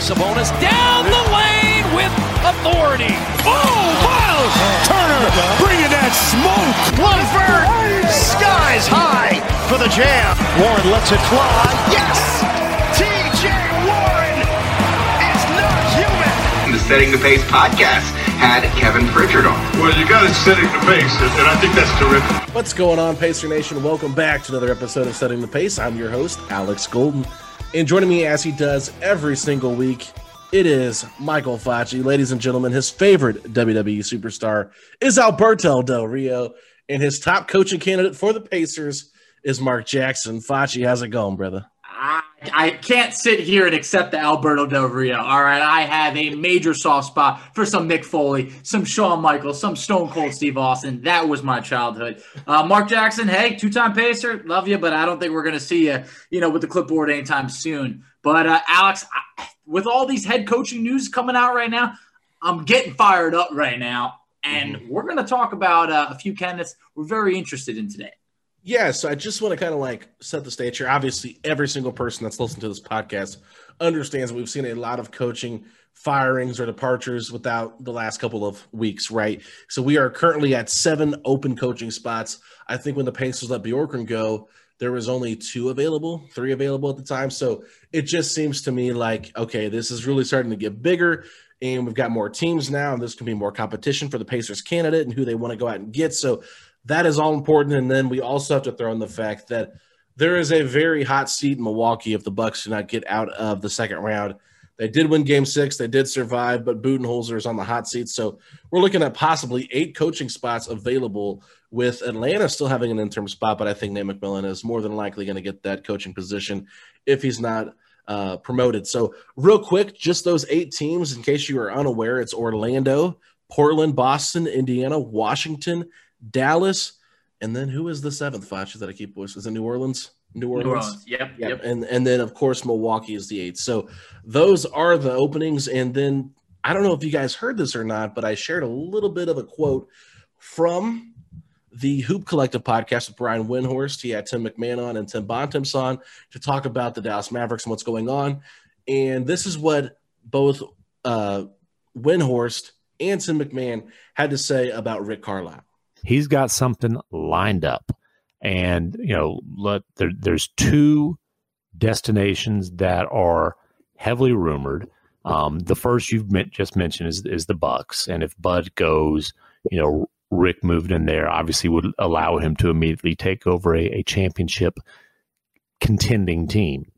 Sabonis down the lane with authority. Oh, Miles Turner bringing that smoke. Lunford, skies high for the jam. Warren lets it fly. Yes! TJ Warren is not human. The Setting the Pace podcast had Kevin Pritchard on. Well, you got it setting the pace, and I think that's terrific. What's going on, Pacer Nation? Welcome back to another episode of Setting the Pace. I'm your host, Alex Golden. And joining me as he does every single week, it is Michael Facci. Ladies and gentlemen, his favorite WWE superstar is Alberto Del Rio, and his top coaching candidate for the Pacers is Mark Jackson. Facci, how's it going, brother? I, can't sit here and accept the Alberto Del Rio. All right, I have a major soft spot for some Mick Foley, some Shawn Michaels, some Stone Cold Steve Austin. That was my childhood. Uh, Mark Jackson, hey, two-time Pacer, love you, but I don't think we're going to see you, you know, with the clipboard anytime soon. But uh, Alex, I, with all these head coaching news coming out right now, I'm getting fired up right now, and mm-hmm. we're going to talk about uh, a few candidates we're very interested in today. Yeah, so I just want to kind of like set the stage here. Obviously, every single person that's listening to this podcast understands we've seen a lot of coaching firings or departures without the last couple of weeks, right? So we are currently at seven open coaching spots. I think when the Pacers let Bjorkgren go, there was only two available, three available at the time. So it just seems to me like, okay, this is really starting to get bigger and we've got more teams now, and going to be more competition for the Pacers candidate and who they want to go out and get. So that is all important. And then we also have to throw in the fact that there is a very hot seat in Milwaukee if the Bucks do not get out of the second round. They did win game six, they did survive, but Budenholzer is on the hot seat. So we're looking at possibly eight coaching spots available with Atlanta still having an interim spot, but I think Nate McMillan is more than likely going to get that coaching position if he's not uh, promoted. So, real quick, just those eight teams, in case you are unaware, it's Orlando, Portland, Boston, Indiana, Washington, Dallas, and then who is the seventh Foch that I keep voice? Is it New Orleans? New Orleans. New Orleans. Yep, yep. Yep. And and then of course Milwaukee is the eighth. So those are the openings. And then I don't know if you guys heard this or not, but I shared a little bit of a quote from the Hoop Collective podcast with Brian Windhorst. He had Tim McMahon on and Tim Bontemps on to talk about the Dallas Mavericks and what's going on. And this is what both uh, Windhorst and Tim McMahon had to say about Rick Carlisle he's got something lined up. And, you know, let, there, there's two destinations that are heavily rumored. Um, the first you've met, just mentioned is, is the Bucks. And if Bud goes, you know, Rick moved in there, obviously would allow him to immediately take over a, a championship contending team.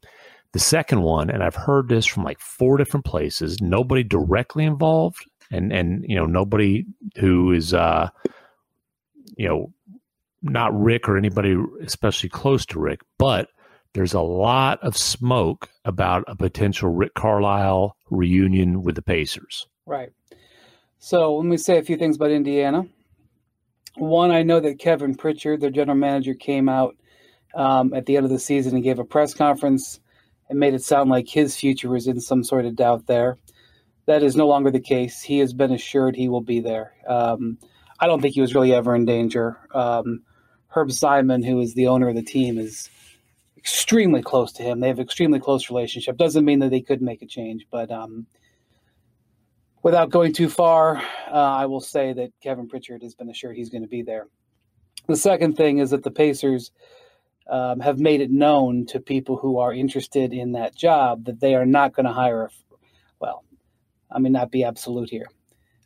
The second one, and I've heard this from like four different places, nobody directly involved, and and you know nobody who is uh, you know, not Rick or anybody especially close to Rick, but there's a lot of smoke about a potential Rick Carlisle reunion with the Pacers. Right. So let me say a few things about Indiana. One, I know that Kevin Pritchard, their general manager, came out um, at the end of the season and gave a press conference and made it sound like his future was in some sort of doubt there. That is no longer the case. He has been assured he will be there. Um, I don't think he was really ever in danger. Um, Herb Simon, who is the owner of the team, is extremely close to him. They have extremely close relationship. Doesn't mean that they could make a change, but um, without going too far, uh, I will say that Kevin Pritchard has been assured he's going to be there. The second thing is that the Pacers um, have made it known to people who are interested in that job that they are not going to hire a, well, I mean, not be absolute here.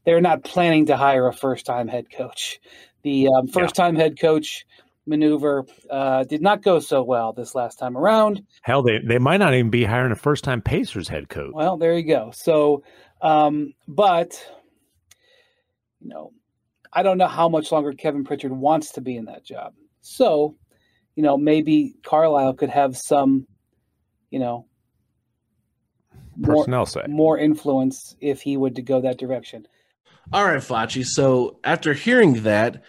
They're not planning to hire a first time head coach. The um, first time yeah. head coach maneuver uh, did not go so well this last time around. Hell, they, they might not even be hiring a first time Pacers head coach. Well, there you go. So, um, but, you know, I don't know how much longer Kevin Pritchard wants to be in that job. So, you know, maybe Carlisle could have some, you know, personnel more, say more influence if he would to go that direction. All right, Facci. So after hearing that,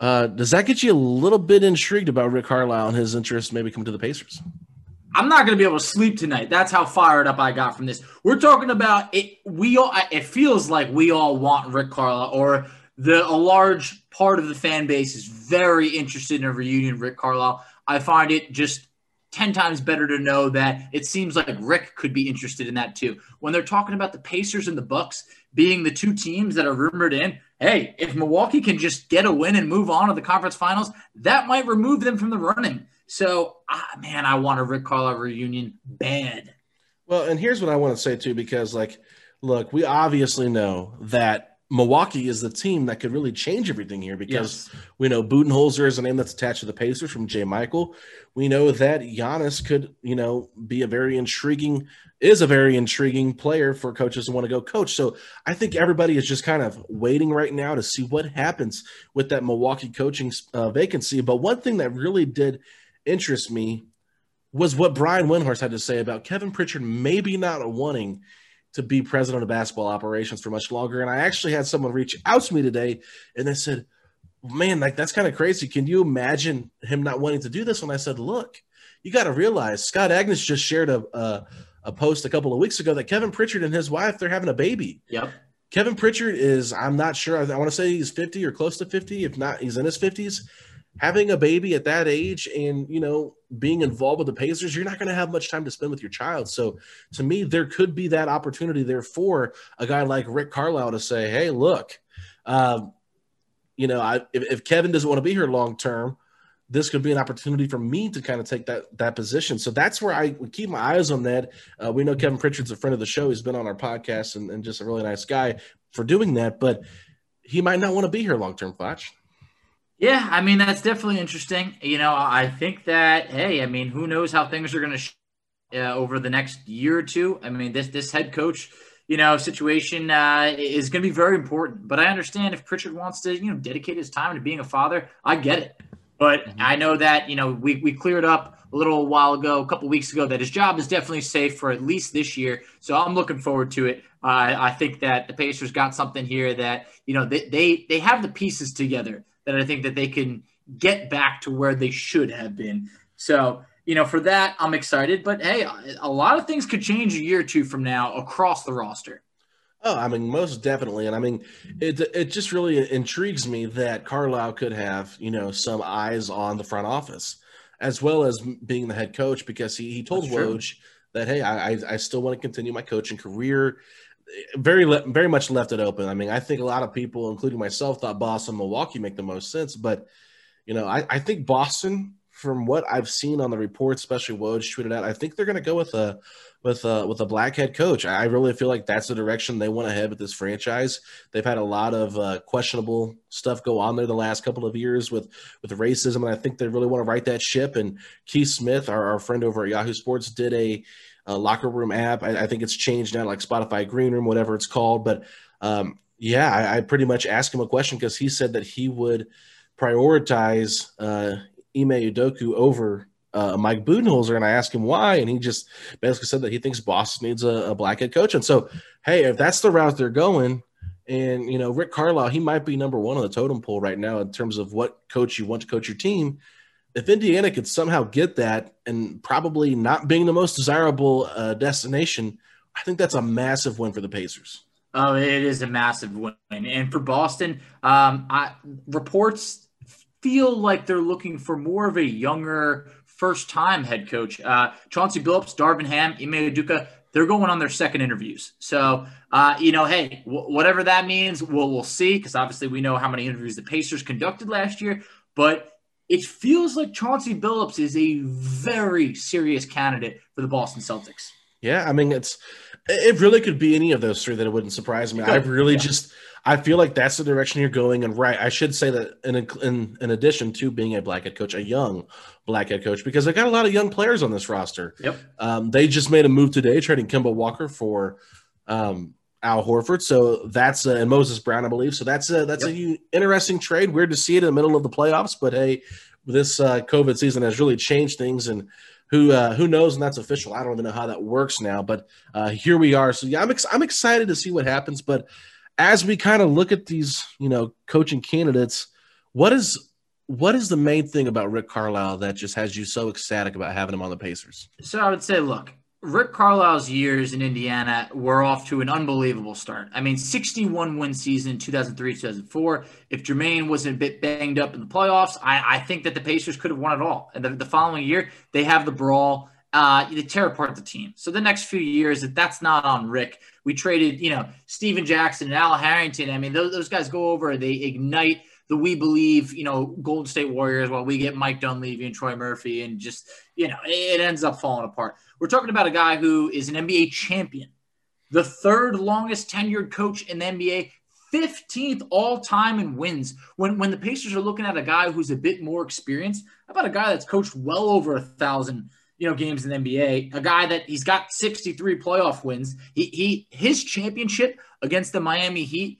uh, does that get you a little bit intrigued about Rick Carlisle and his interest maybe coming to the Pacers? I'm not going to be able to sleep tonight. That's how fired up I got from this. We're talking about it. We all. It feels like we all want Rick Carlisle, or the a large part of the fan base is very interested in a reunion. Rick Carlisle. I find it just 10 times better to know that it seems like Rick could be interested in that too. When they're talking about the Pacers and the Bucks being the two teams that are rumored in, hey, if Milwaukee can just get a win and move on to the conference finals, that might remove them from the running. So, ah, man, I want a Rick Carlisle reunion bad. Well, and here's what I want to say too, because like, look, we obviously know that Milwaukee is the team that could really change everything here because yes. we know Budenholzer is a name that's attached to the Pacers from Jay Michael. We know that Giannis could, you know, be a very intriguing, is a very intriguing player for coaches to want to go coach. So I think everybody is just kind of waiting right now to see what happens with that Milwaukee coaching uh, vacancy. But one thing that really did interest me was what Brian Windhorst had to say about Kevin Pritchard maybe not wanting – to be president of basketball operations for much longer. And I actually had someone reach out to me today and they said, Man, like that's kind of crazy. Can you imagine him not wanting to do this? And I said, Look, you got to realize Scott Agness just shared a, a, a post a couple of weeks ago that Kevin Pritchard and his wife they're having a baby. Yep. Kevin Pritchard is I'm not sure. I, I want to say he's 50 or close to 50. If not, he's in his 50s having a baby at that age and you know being involved with the Pacers, you're not going to have much time to spend with your child. So to me, there could be that opportunity there for a guy like Rick Carlisle to say, "Hey, look, um, you know, I, if, if Kevin doesn't want to be here long term." This could be an opportunity for me to kind of take that that position. So that's where I would keep my eyes on that. Uh, we know Kevin Pritchard's a friend of the show. He's been on our podcast and, and just a really nice guy for doing that. But he might not want to be here long term, Fletch. Yeah, I mean that's definitely interesting. You know, I think that hey, I mean, who knows how things are going to sh- uh, over the next year or two. I mean, this this head coach, you know, situation uh, is going to be very important. But I understand if Pritchard wants to, you know, dedicate his time to being a father, I get it. But mm-hmm. I know that you know we we cleared up a little while ago, a couple weeks ago, that his job is definitely safe for at least this year. So I'm looking forward to it. Uh, I think that the Pacers got something here that you know they they, they have the pieces together that I think that they can get back to where they should have been. So, you know, for that, I'm excited. But hey, a lot of things could change a year or two from now across the roster. Oh, I mean, most definitely, and I mean, it it just really intrigues me that Carlisle could have you know some eyes on the front office, as well as being the head coach, because he he told Woj that hey, I I still want to continue my coaching career very very much left it open. I mean, I think a lot of people, including myself, thought Boston, Milwaukee make the most sense. But you know, I, I think Boston, from what I've seen on the reports, especially Woj tweeted out, I think they're going to go with a with a with a black head coach. I really feel like that's the direction they want to head with this franchise. They've had a lot of uh, questionable stuff go on there the last couple of years with with racism, and I think they really want to right that ship. And Keith Smith, our, our friend over at Yahoo Sports, did a uh, locker room app. I, I, think it's changed now, like Spotify Green Room, whatever it's called. But um, yeah, I, I, pretty much asked him a question because he said that he would prioritize uh, Ime Udoka over uh, Mike Budenholzer, and I asked him why, and he just basically said that he thinks Boston needs a, a black head coach. And so, hey, if that's the route they're going, and you know Rick Carlisle, he might be number one on the totem pole right now in terms of what coach you want to coach your team if Indiana could somehow get that and probably not being the most desirable uh, destination, I think that's a massive win for the Pacers. Oh, it is a massive win. And for Boston, um, I, reports feel like they're looking for more of a younger, first time head coach. Uh, Chauncey Billups, Darvin Ham, Ime Udoka, they're going on their second interviews. So, uh, you know, hey, w- whatever that means, we'll, we'll see because obviously we know how many interviews the Pacers conducted last year. But it feels like Chauncey Billups is a very serious candidate for the Boston Celtics. Yeah, I mean, it's it really could be any of those three that it wouldn't surprise me. I really yeah. just I feel like that's the direction you're going. And right, I should say that in in, in addition to being a black head coach, a young black head coach, because they got a lot of young players on this roster. Yep. Um, they just made a move today, trading Kemba Walker for um, Al Horford. So that's uh, and Moses Brown, I believe. So that's a that's yep. a interesting trade. Weird to see it in the middle of the playoffs, but hey, this uh, COVID season has really changed things and who uh, who knows and that's official i don't even know how that works now but uh, here we are so yeah I'm, ex- I'm excited to see what happens but as we kind of look at these, you know, coaching candidates, what is what is the main thing about Rick Carlisle that just has you so ecstatic about having him on the Pacers? So I would say, look, Rick Carlisle's years in Indiana were off to an unbelievable start. I mean, 61 win season, 2003, 2004. If Jermaine wasn't a bit banged up in the playoffs, I, I think that the Pacers could have won it all. And the, the following year, they have the brawl uh, they tear apart the team. So the next few years, that that's not on Rick. We traded, you know, Stephen Jackson and Al Harrington. I mean, those, those guys go over, they ignite the we believe, you know, Golden State Warriors while we get Mike Dunleavy and Troy Murphy, and just, you know, it ends up falling apart. We're talking about a guy who is an NBA champion, the third longest tenured coach in the NBA, 15th all time in wins. When when the Pacers are looking at a guy who's a bit more experienced, about a guy that's coached well over a thousand you know games in the NBA. A guy that he's got 63 playoff wins. He he his championship against the Miami Heat,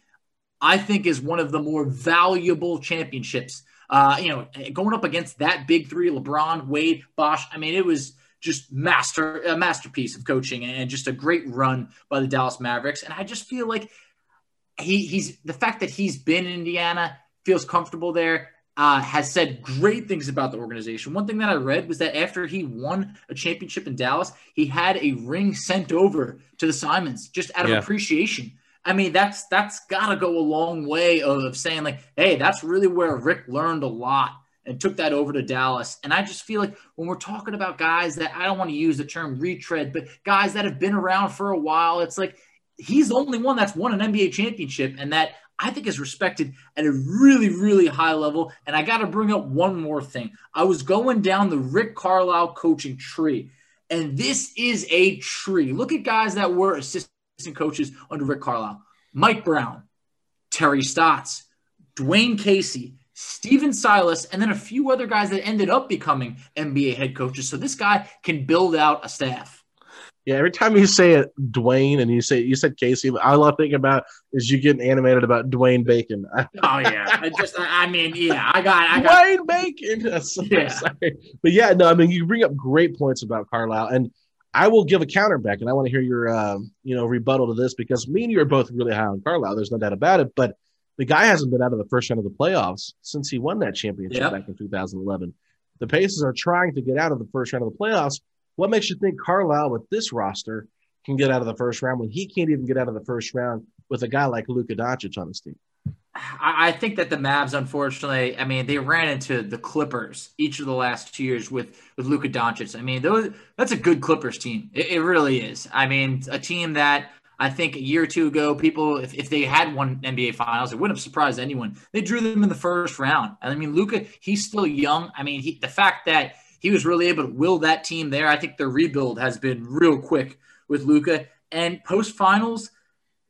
I think, is one of the more valuable championships. Uh, you know, going up against that big three: LeBron, Wade, Bosh. I mean, it was just master a masterpiece of coaching and just a great run by the Dallas Mavericks. And I just feel like he he's the fact that he's been in Indiana feels comfortable there uh, has said great things about the organization. One thing that I read was that after he won a championship in Dallas, he had a ring sent over to the Simons just out of yeah. appreciation. I mean, that's that's got to go a long way of saying like, hey, that's really where Rick learned a lot and took that over to Dallas. And I just feel like when we're talking about guys that I don't want to use the term retread, but guys that have been around for a while, it's like he's the only one that's won an NBA championship and that I think is respected at a really, really high level. And I got to bring up one more thing. I was going down the Rick Carlisle coaching tree, and this is a tree. Look at guys that were assistant coaches under Rick Carlisle Mike Brown, Terry Stotts, Dwane Casey, Stephen Silas, and then a few other guys that ended up becoming NBA head coaches. So this guy can build out a staff. Yeah, every time you say it, Dwayne, and you say you said Casey, all I think about is you getting animated about Dwayne Bacon. oh yeah, I just I mean yeah, I got I got Dwayne Bacon. yeah. Sorry. But yeah, no, I mean you bring up great points about Carlisle, and I will give a counter back, and I want to hear your um, you know rebuttal to this because me and you are both really high on Carlisle. There's no doubt about it, but the guy hasn't been out of the first round of the playoffs since he won that championship yep. back in 2011. The Pacers are trying to get out of the first round of the playoffs what makes you think Carlisle with this roster can get out of the first round when he can't even get out of the first round with a guy like Luka Doncic on his team? I think that the Mavs, unfortunately, I mean, they ran into the Clippers each of the last two years with with Luka Doncic. I mean, those, that's a good Clippers team. It, it, really is. I mean, a team that I think a year or two ago, people, if, if they had won NBA Finals, it wouldn't have surprised anyone. They drew them in the first round. I mean, Luka, he's still young. I mean, he, the fact that he was really able to will that team there. I think the rebuild has been real quick with Luka. And post finals,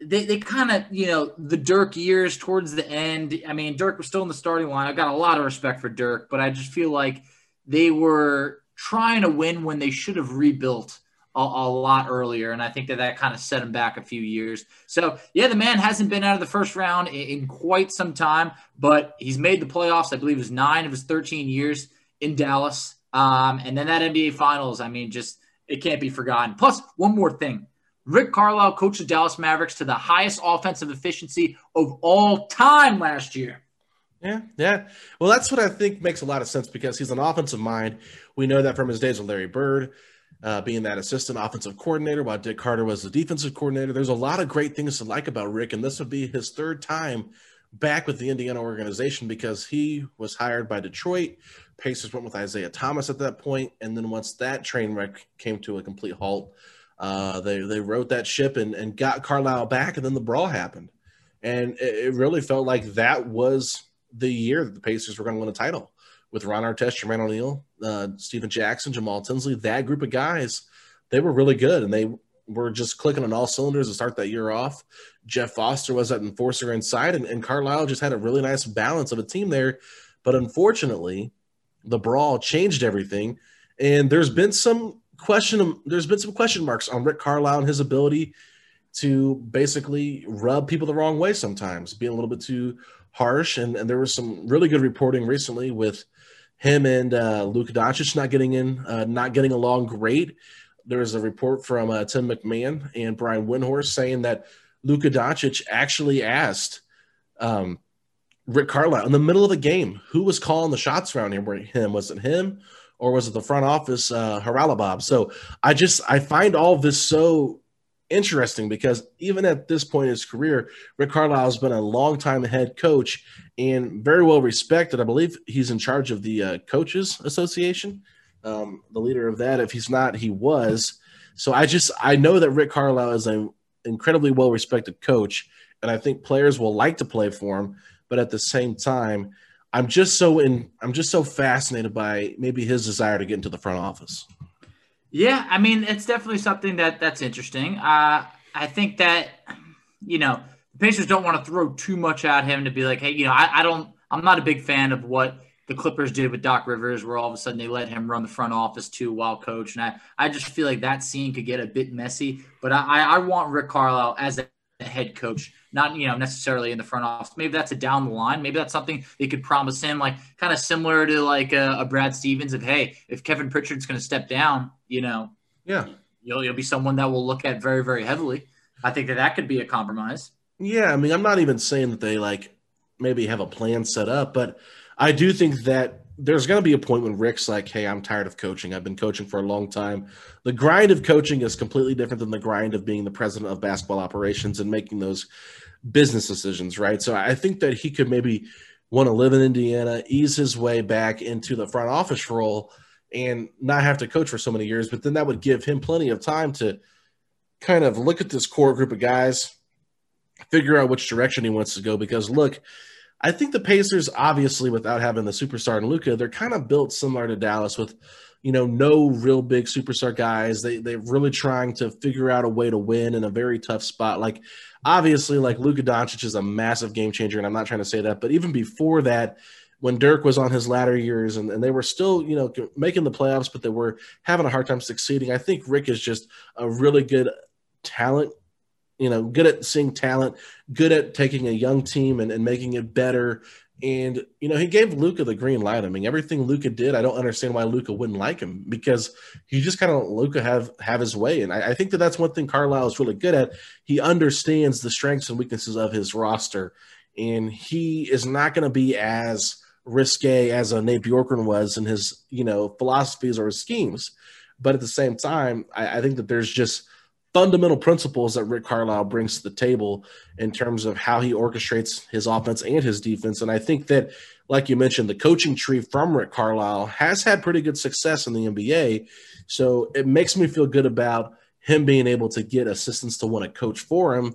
they, they kind of, you know, the Dirk years towards the end. I mean, Dirk was still in the starting line. I got a lot of respect for Dirk, but I just feel like they were trying to win when they should have rebuilt a, a lot earlier. And I think that that kind of set him back a few years. So, yeah, the man hasn't been out of the first round in, in quite some time, but he's made the playoffs. I believe it was nine of his 13 years in Dallas. Um, and then that NBA Finals, I mean, just it can't be forgotten. Plus, one more thing. Rick Carlisle coached the Dallas Mavericks to the highest offensive efficiency of all time last year. Yeah, yeah. Well, that's what I think makes a lot of sense because he's an offensive mind. We know that from his days with Larry Bird, uh, being that assistant offensive coordinator, while Dick Harter was the defensive coordinator. There's a lot of great things to like about Rick, and this would be his third time back with the Indiana organization because he was hired by Detroit. Pacers went with Isiah Thomas at that point, and then once that train wreck came to a complete halt, uh, they they wrote that ship and, and got Carlisle back, and then the brawl happened, and it, it really felt like that was the year that the Pacers were going to win a title with Ron Artest, Jermaine O'Neal, uh, Stephen Jackson, Jamal Tinsley. That group of guys, they were really good, and they were just clicking on all cylinders to start that year off. Jeff Foster was that enforcer inside, and, and Carlisle just had a really nice balance of a team there. But unfortunately, the brawl changed everything, and there's been some question. There's been some question marks on Rick Carlisle and his ability to basically rub people the wrong way sometimes, being a little bit too harsh. And, and there was some really good reporting recently with him and uh, Luka Doncic not getting in, uh, not getting along great. There was a report from uh, Tim McMahon and Brian Windhorst saying that Luka Doncic actually asked um, Rick Carlisle in the middle of the game who was calling the shots around him. Was it him or was it the front office uh, Haralabob? So I just I find all this so interesting because even at this point in his career, Rick Carlisle has been a long-time head coach and very well respected. I believe he's in charge of the uh, Coaches Association, um, the leader of that. If he's not, he was. So I just I know that Rick Carlisle is an incredibly well respected coach, and I think players will like to play for him. But at the same time, I'm just so in I'm just so fascinated by maybe his desire to get into the front office. Yeah, I mean, it's definitely something that that's interesting. Uh, I think that you know the Pacers don't want to throw too much at him to be like, hey, you know, I, I don't, I'm not a big fan of what the Clippers did with Doc Rivers, where all of a sudden they let him run the front office too while coach, and I, I just feel like that scene could get a bit messy. But I, I want Rick Carlisle as a head coach, not you know necessarily in the front office. Maybe that's a down the line. Maybe that's something they could promise him, like kind of similar to like a, a Brad Stevens. Of hey, if Kevin Pritchard's going to step down, you know, yeah, you'll you'll be someone that will look at very very heavily. I think that that could be a compromise. Yeah, I mean, I'm not even saying that they like maybe have a plan set up, but I do think that there's going to be a point when Rick's like, "Hey, I'm tired of coaching. I've been coaching for a long time. The grind of coaching is completely different than the grind of being the president of basketball operations and making those business decisions, right? So I think that he could maybe want to live in Indiana, ease his way back into the front office role and not have to coach for so many years, but then that would give him plenty of time to kind of look at this core group of guys, figure out which direction he wants to go because look, I think the Pacers, obviously, without having the superstar in Luka, they're kind of built similar to Dallas with, you know, no real big superstar guys. They they're really trying to figure out a way to win in a very tough spot. Like obviously, like Luka Doncic is a massive game changer, and I'm not trying to say that, but even before that, when Dirk was on his latter years and, and they were still, you know, making the playoffs, but they were having a hard time succeeding. I think Rick is just a really good talent you know, good at seeing talent, good at taking a young team and, and making it better. And, you know, he gave Luka the green light. I mean, everything Luka did, I don't understand why Luka wouldn't like him because he just kind of Luka have have his way. And I, I, think that that's one thing Carlisle is really good at. He understands the strengths and weaknesses of his roster. And he is not going to be as risque as a Nate Bjorkgren was in his, you know, philosophies or his schemes. But at the same time, I, I think that there's just – fundamental principles that Rick Carlisle brings to the table in terms of how he orchestrates his offense and his defense. And I think that, like you mentioned, the coaching tree from Rick Carlisle has had pretty good success in the NBA. So it makes me feel good about him being able to get assistants to want to coach for him.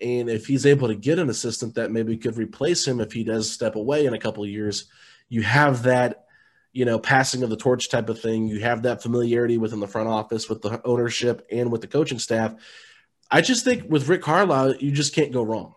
And if he's able to get an assistant that maybe could replace him if he does step away in a couple of years, you have that you know, passing of the torch type of thing. You have that familiarity within the front office with the ownership and with the coaching staff. I just think with Rick Carlisle, you just can't go wrong.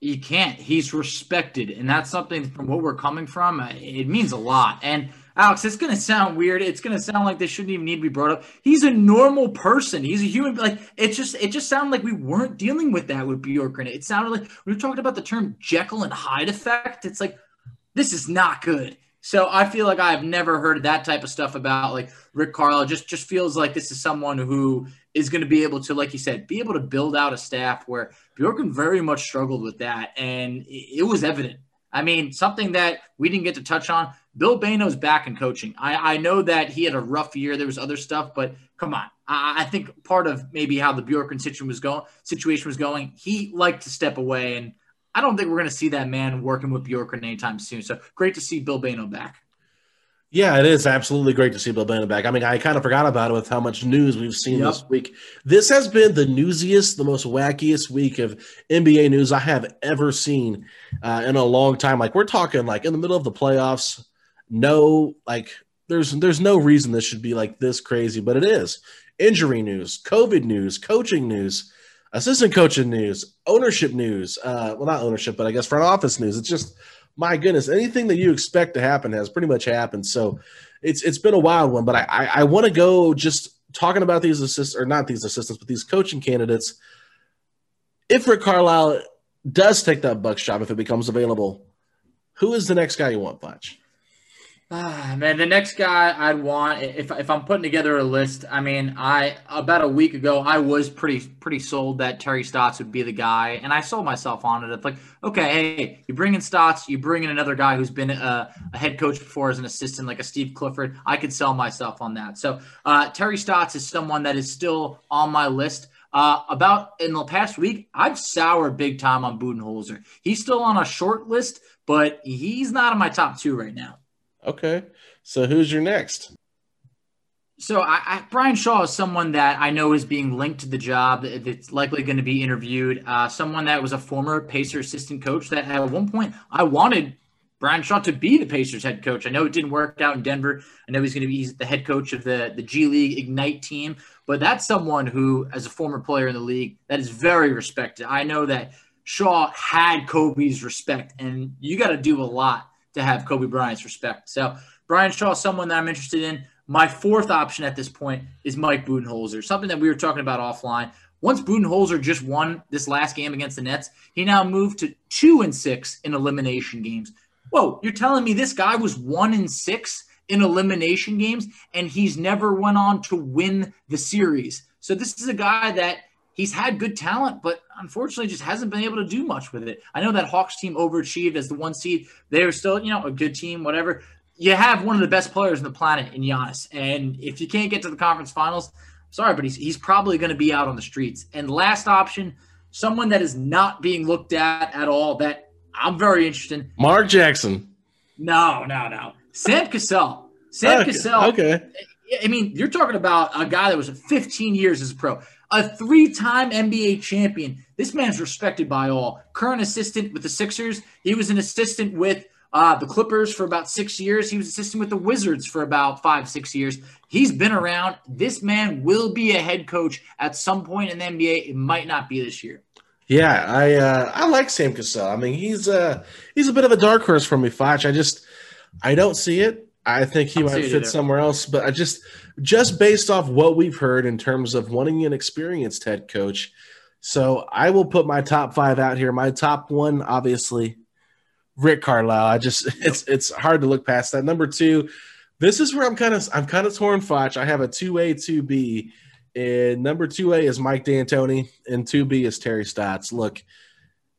You can't. He's respected, and that's something from what we're coming from. Uh, it means a lot. And Alex, it's going to sound weird. It's going to sound like this shouldn't even need to be brought up. He's a normal person. He's a human. Like it just, it just sounded like we weren't dealing with that with Bjorkgren. It sounded like we were talking about the term Jekyll and Hyde effect. It's like this is not good. So I feel like I've never heard that type of stuff about like Rick Carlisle. Just just feels like this is someone who is going to be able to, like you said, be able to build out a staff where Bjorkgren very much struggled with that, and it was evident. I mean, something that we didn't get to touch on. Bill Bayno's back in coaching. I, I know that he had a rough year. There was other stuff, but come on. I, I think part of maybe how the Bjorkgren situation was going, situation was going, he liked to step away and I don't think we're going to see that man working with Bjorkgren anytime soon. So great to see Bill Bayno back. Yeah, it is absolutely great to see Bill Bayno back. I mean, I kind of forgot about it with how much news we've seen yep. this week. This has been the newsiest, the most wackiest week of NBA news I have ever seen uh, in a long time. Like we're talking like in the middle of the playoffs. No, like there's there's no reason this should be like this crazy, but it is. Injury news, COVID news, coaching news, assistant coaching news, ownership news. Uh, well, not ownership, but I guess front office news. It's just my goodness, anything that you expect to happen has pretty much happened. So it's it's been a wild one, but I I, I want to go just talking about these assistants or not these assistants, but these coaching candidates. If Rick Carlisle does take that Bucks job, if it becomes available, who is the next guy you want, Fletch? Ah, man, the next guy I'd want if if I'm putting together a list, I mean, I about a week ago I was pretty pretty sold that Terry Stotts would be the guy, and I sold myself on it. It's like, okay, hey, you bring in Stotts, you bring in another guy who's been a, a, head coach before as an assistant, like a Steve Clifford. I could sell myself on that. So uh, Terry Stotts is someone that is still on my list. Uh, about in the past week, I've soured big time on Budenholzer. He's still on a short list, but he's not in my top two right now. Okay. So who's your next? So I, I, Brian Shaw is someone that I know is being linked to the job. That's likely going to be interviewed. Uh, someone that was a former Pacer assistant coach. That at one point I wanted Brian Shaw to be the Pacers head coach. I know it didn't work out in Denver. I know he's going to be the head coach of the the G League Ignite team. But that's someone who, as a former player in the league, that is very respected. I know that Shaw had Kobe's respect, and you got to do a lot to have Kobe Bryant's respect. So Brian Shaw, someone that I'm interested in. My fourth option at this point is Mike Budenholzer, something that we were talking about offline. Once Budenholzer just won this last game against the Nets, he now moved to two and six in elimination games. Whoa, you're telling me this guy was one and six in elimination games and he's never went on to win the series. So this is a guy that he's had good talent, but unfortunately just hasn't been able to do much with it. I know that Hawks team overachieved as the one seed. They're still, you know, a good team, whatever. You have one of the best players on the planet in Giannis. And if you can't get to the conference finals, sorry, but he's, he's probably going to be out on the streets. And last option, someone that is not being looked at at all that I'm very interested in. Mark Jackson. No, no, no. Sam Cassell. Sam okay. Cassell. Okay. I mean, you're talking about a guy that was 15 years as a pro a three time NBA champion. This man's respected by all. Current assistant with the Sixers. He was an assistant with uh, the Clippers for about six years. He was assistant with the Wizards for about five, six years. He's been around. This man will be a head coach at some point in the NBA. It might not be this year. Yeah, I uh, I like Sam Cassell. I mean, he's uh he's a bit of a dark horse for me, Foch. I just I don't see it. I think he might fit somewhere else, but I just just based off what we've heard in terms of wanting an experienced head coach. So I will put my top five out here. My top one, obviously, Rick Carlisle. I just it's it's hard to look past that. Number two, this is where I'm kind of I'm kind of torn, Foch. I have a two A, two B, and number two A is Mike D'Antoni, and two B is Terry Stotts. Look,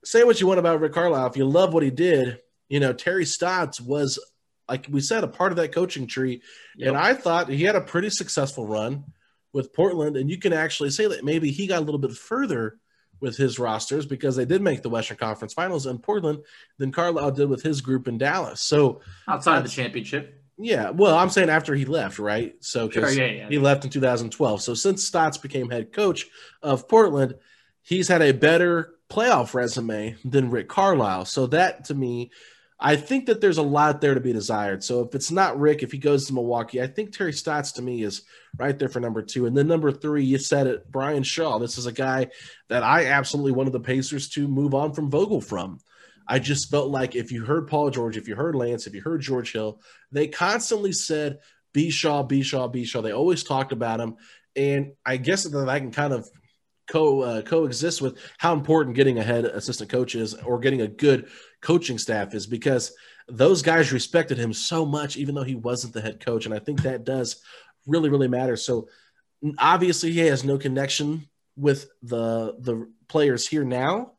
say what you want about Rick Carlisle. If you love what he did, you know Terry Stotts was like we said, a part of that coaching tree. Yep. And I thought he had a pretty successful run with Portland. And you can actually say that maybe he got a little bit further with his rosters because they did make the Western Conference Finals in Portland than Carlisle did with his group in Dallas. So outside of the championship. Yeah, well, I'm saying after he left, right? So sure, yeah, yeah. he left in 2012. So since Stotts became head coach of Portland, he's had a better playoff resume than Rick Carlisle. So that to me I think that there's a lot there to be desired. So if it's not Rick, if he goes to Milwaukee, I think Terry Stotts to me is right there for number two. And then number three, you said it, Brian Shaw. This is a guy that I absolutely wanted the Pacers to move on from Vogel from. I just felt like if you heard Paul George, if you heard Lance, if you heard George Hill, they constantly said, B Shaw, B Shaw, B Shaw. They always talked about him. And I guess that I can kind of co uh, coexist with how important getting a head assistant coach is or getting a good coaching staff is because those guys respected him so much even though he wasn't the head coach and I think that does really really matter so obviously he has no connection with the the players here now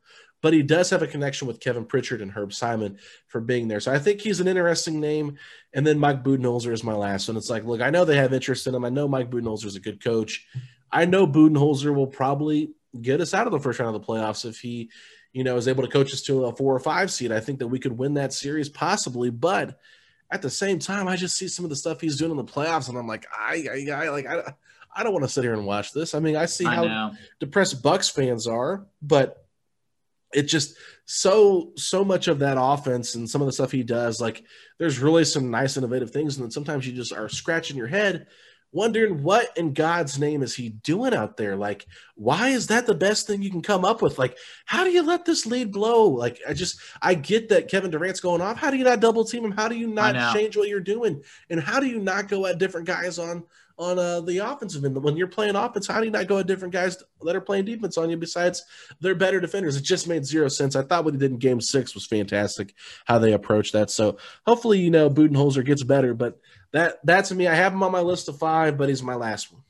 but he does have a connection with Kevin Pritchard and Herb Simon for being there. So I think he's an interesting name. And then Mike Budenholzer is my last one. It's like, look, I know they have interest in him. I know Mike Budenholzer is a good coach. I know Budenholzer will probably get us out of the first round of the playoffs if he, you know, is able to coach us to a four or five seed, I think that we could win that series possibly. But at the same time, I just see some of the stuff he's doing in the playoffs, and I'm like, I, I, I like, I, I don't want to sit here and watch this. I mean, I see I how know. depressed Bucks fans are, but it just so so much of that offense and some of the stuff he does, like there's really some nice innovative things, and then sometimes you just are scratching your head wondering what in God's name is he doing out there? Like, why is that the best thing you can come up with? Like, how do you let this lead blow? Like, I just, I get that Kevin Durant's going off. How do you not double team him? How do you not change what you're doing? And how do you not go at different guys on on uh, the offensive end? When you're playing offense, how do you not go at different guys that are playing defense on you besides they're better defenders? It just made zero sense. I thought what he did in game six was fantastic, how they approached that. So hopefully, you know, Budenholzer gets better, but that that's me. I have him on my list of five, but he's my last one.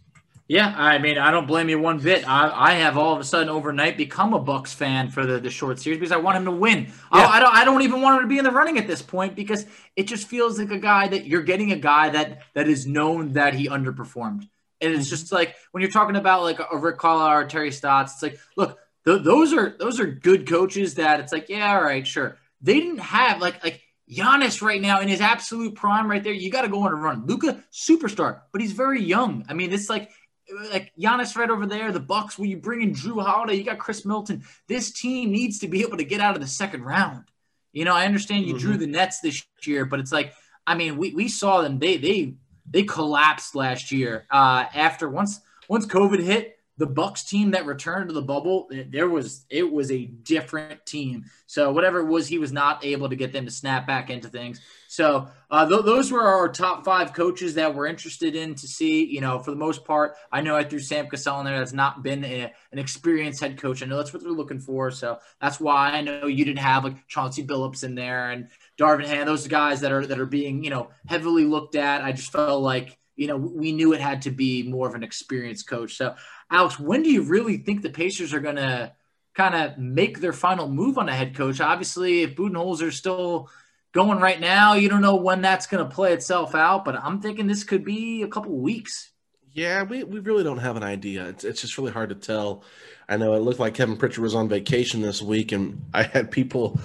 Yeah, I mean, I don't blame you one bit. I, I have all of a sudden overnight become a Bucks fan for the, the short series because I want him to win. I, I don't I don't even want him to be in the running at this point because it just feels like a guy that you're getting a guy that that is known that he underperformed. And it's mm-hmm. just like when you're talking about like a Rick Carlisle or Terry Stotts, it's like, look, th- those are those are good coaches that it's like, yeah, all right, sure. They didn't have like like Giannis right now in his absolute prime right there. You got to go on a run. Luka, superstar, but he's very young. I mean, it's like like Giannis right over there. The Bucks. When you bring in Jrue Holiday, you got Khris Middleton. This team needs to be able to get out of the second round. You know, I understand you drew the Nets this year, but it's like, I mean, we, we saw them. They they they collapsed last year. Uh, after once once COVID hit, the Bucks team that returned to the bubble, there was it was a different team. So whatever it was, he was not able to get them to snap back into things. So uh, th- those were our top five coaches that we're interested in to see. You know, for the most part, I know I threw Sam Cassell in there. That's not been a, an experienced head coach. I know that's what they're looking for. So that's why I know you didn't have like Chauncey Billups in there and Darvin Ham. Those guys that are that are being you know heavily looked at. I just felt like you know we knew it had to be more of an experienced coach. So Alex, when do you really think the Pacers are going to kind of make their final move on a head coach? Obviously, if Budenholzer's still going right now, you don't know when that's going to play itself out, but I'm thinking this could be a couple weeks. Yeah, we, we really don't have an idea. It's, it's just really hard to tell. I know it looked like Kevin Pritchard was on vacation this week, and I had people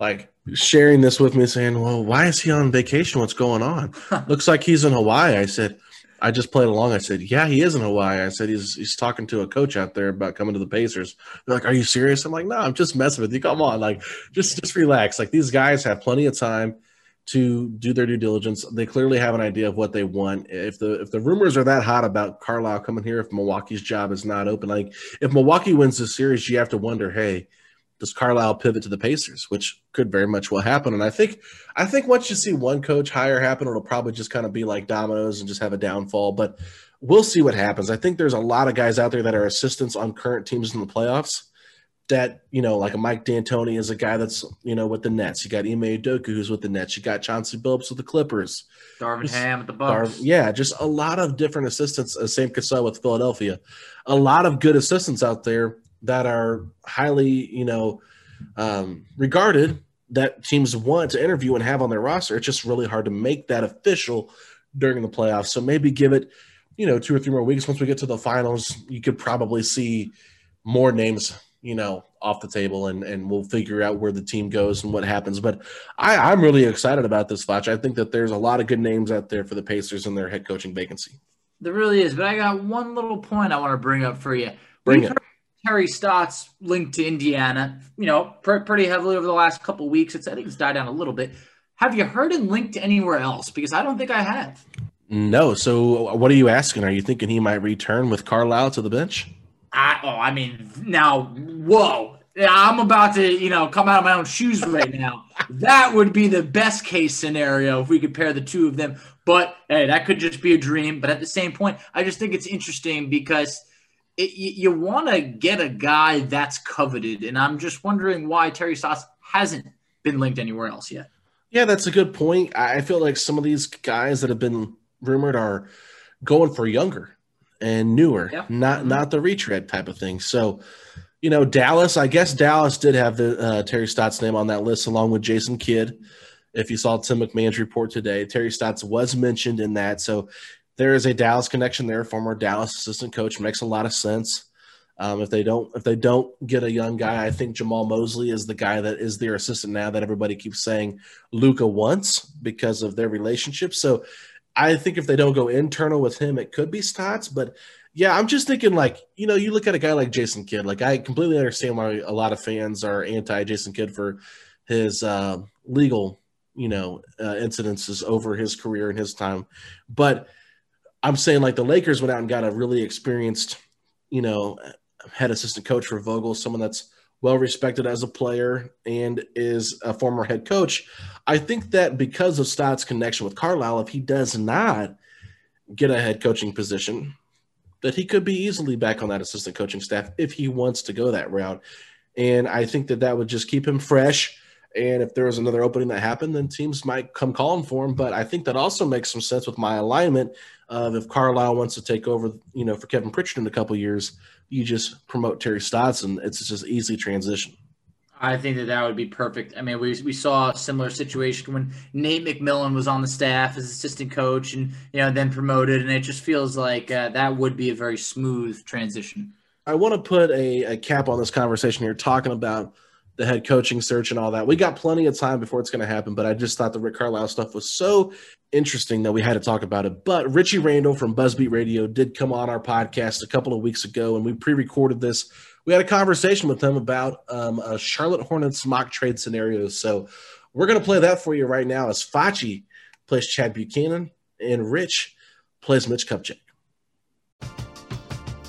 like sharing this with me saying, Well, why is he on vacation? What's going on? Looks like he's in Hawaii. I said, I just played along. I said, Yeah, he is in Hawaii. I said he's he's talking to a coach out there about coming to the Pacers. They're like, Are you serious? I'm like, No, I'm just messing with you. Come on, like just just relax. Like these guys have plenty of time to do their due diligence. They clearly have an idea of what they want. If the if the rumors are that hot about Carlisle coming here, if Milwaukee's job is not open, like if Milwaukee wins the series, you have to wonder, hey, does Carlisle pivot to the Pacers, which could very much well happen. And I think I think once you see one coach hire happen, it'll probably just kind of be like dominoes and just have a downfall. But we'll see what happens. I think there's a lot of guys out there that are assistants on current teams in the playoffs that you know, like a Mike D'Antoni is a guy that's you know with the Nets. You got Ime Udoka who's with the Nets. You got Chauncey Billups with the Clippers. Darvin Just- Ham at the Bucks. yeah, just a lot of different assistants. Uh, same Cassell with Philadelphia. A lot of good assistants out there that are highly you know um, regarded that teams want to interview and have on their roster. It's just really hard to make that official during the playoffs. So maybe give it you know two or three more weeks. Once we get to the finals, you could probably see more names you know off the table and and we'll figure out where the team goes and what happens but i i'm really excited about this Foch. i think that there's a lot of good names out there for the pacers and their head coaching vacancy There really is, but I got one little point I want to bring up for you. Bring We've it. Terry Stotts linked to Indiana, you know, pr- pretty heavily over the last couple of weeks. It's I think it's died down a little bit. Have you heard him linked to anywhere else? Because I don't think I have. no so uh, what are you asking are you thinking he might return with carlisle to the bench I, oh, I mean, now, whoa. I'm about to, you know, come out of my own shoes right now. that would be the best case scenario if we could pair the two of them. But hey, that could just be a dream. But at the same point, I just think it's interesting because it, you, you want to get a guy that's coveted, and I'm just wondering why Terry Stotts hasn't been linked anywhere else yet. yeah that's a good point i feel like some of these guys that have been rumored are going for younger and newer Yeah. not Mhm. not the retread type of thing so you know dallas i guess dallas did have the uh, terry stotts name on that list along with jason kidd if you saw tim mcmahon's report today terry stotts was mentioned in that so there is a dallas connection there former dallas assistant coach makes a lot of sense Um, if they don't, if they don't get a young guy, I think Jamahl Mosley is the guy that is their assistant now. That everybody keeps saying Luka wants because of their relationship. So I think if they don't go internal with him, it could be Stotts. But yeah, I'm just thinking like you know, you look at a guy like Jason Kidd. Like I completely understand why a lot of fans are anti Jason Kidd for his uh, legal you know uh, incidences over his career and his time, but I'm saying like the Lakers went out and got a really experienced, you know, head assistant coach for Vogel, someone that's well respected as a player and is a former head coach. I think that because of Stotts' connection with Carlisle, if he does not get a head coaching position, that he could be easily back on that assistant coaching staff if he wants to go that route. And I think that that would just keep him fresh. And if there was another opening that happened, then teams might come calling for him. But I think that also makes some sense with my alignment of if Carlisle wants to take over, you know, for Kevin Pritchard in a couple years, you just promote Terry Stotts, and it's just easy transition. I think that that would be perfect. I mean, we, we saw a similar situation when Nate McMillan was on the staff as assistant coach, and you know then promoted, and it just feels like uh, that would be a very smooth transition. I want to put a, a cap on this conversation here, talking about the head coaching search and all that. We got plenty of time before it's going to happen, but I just thought the Rick Carlisle stuff was so interesting that we had to talk about it. But Richie Randall from Buzzbeat Radio did come on our podcast a couple of weeks ago, and we pre-recorded this. We had a conversation with him about um, a Charlotte Hornets mock trade scenario. So we're going to play that for you right now as Facci plays Chad Buchanan and Rich plays Mitch Kupchak.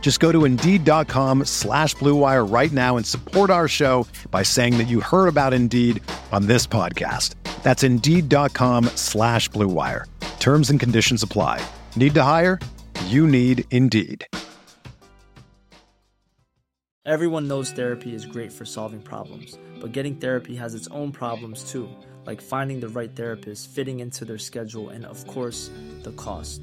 Just go to Indeed.com slash BlueWire right now and support our show by saying that you heard about Indeed on this podcast. That's Indeed.com slash BlueWire. Terms and conditions apply. Need to hire? You need Indeed. Everyone knows therapy is great for solving problems, but getting therapy has its own problems too, like finding the right therapist, fitting into their schedule, and of course, the cost.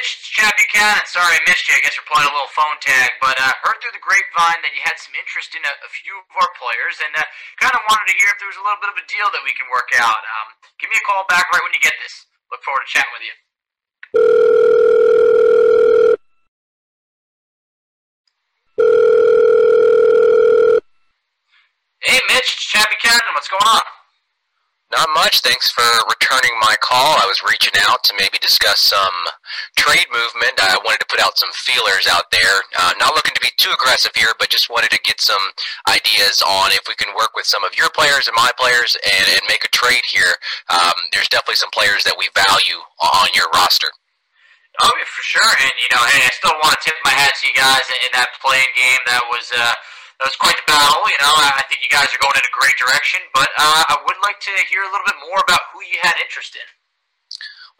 Chad Sorry I missed you. I guess we're playing a little phone tag, but uh, heard through the grapevine that you had some interest in a, a few of our players, and uh, kind of wanted to hear if there was a little bit of a deal that we can work out. Um, give me a call back right when you get this. Look forward to chatting with you. Hey, Mitch, it's Chad Buchanan. What's going on? Not much. Thanks for returning my call. I was reaching out to maybe discuss some trade movement. I wanted to put out some feelers out there. Uh, not looking to be too aggressive here, but just wanted to get some ideas on if we can work with some of your players and my players and, and make a trade here. Um, there's definitely some players that we value on your roster. Oh, for sure. And, you know, hey, I still want to tip my hat to you guys in, in that play-in game. That was. Uh, that was quite the battle. You know, I think you guys are going in a great direction, but uh, I would like to hear a little bit more about who you had interest in.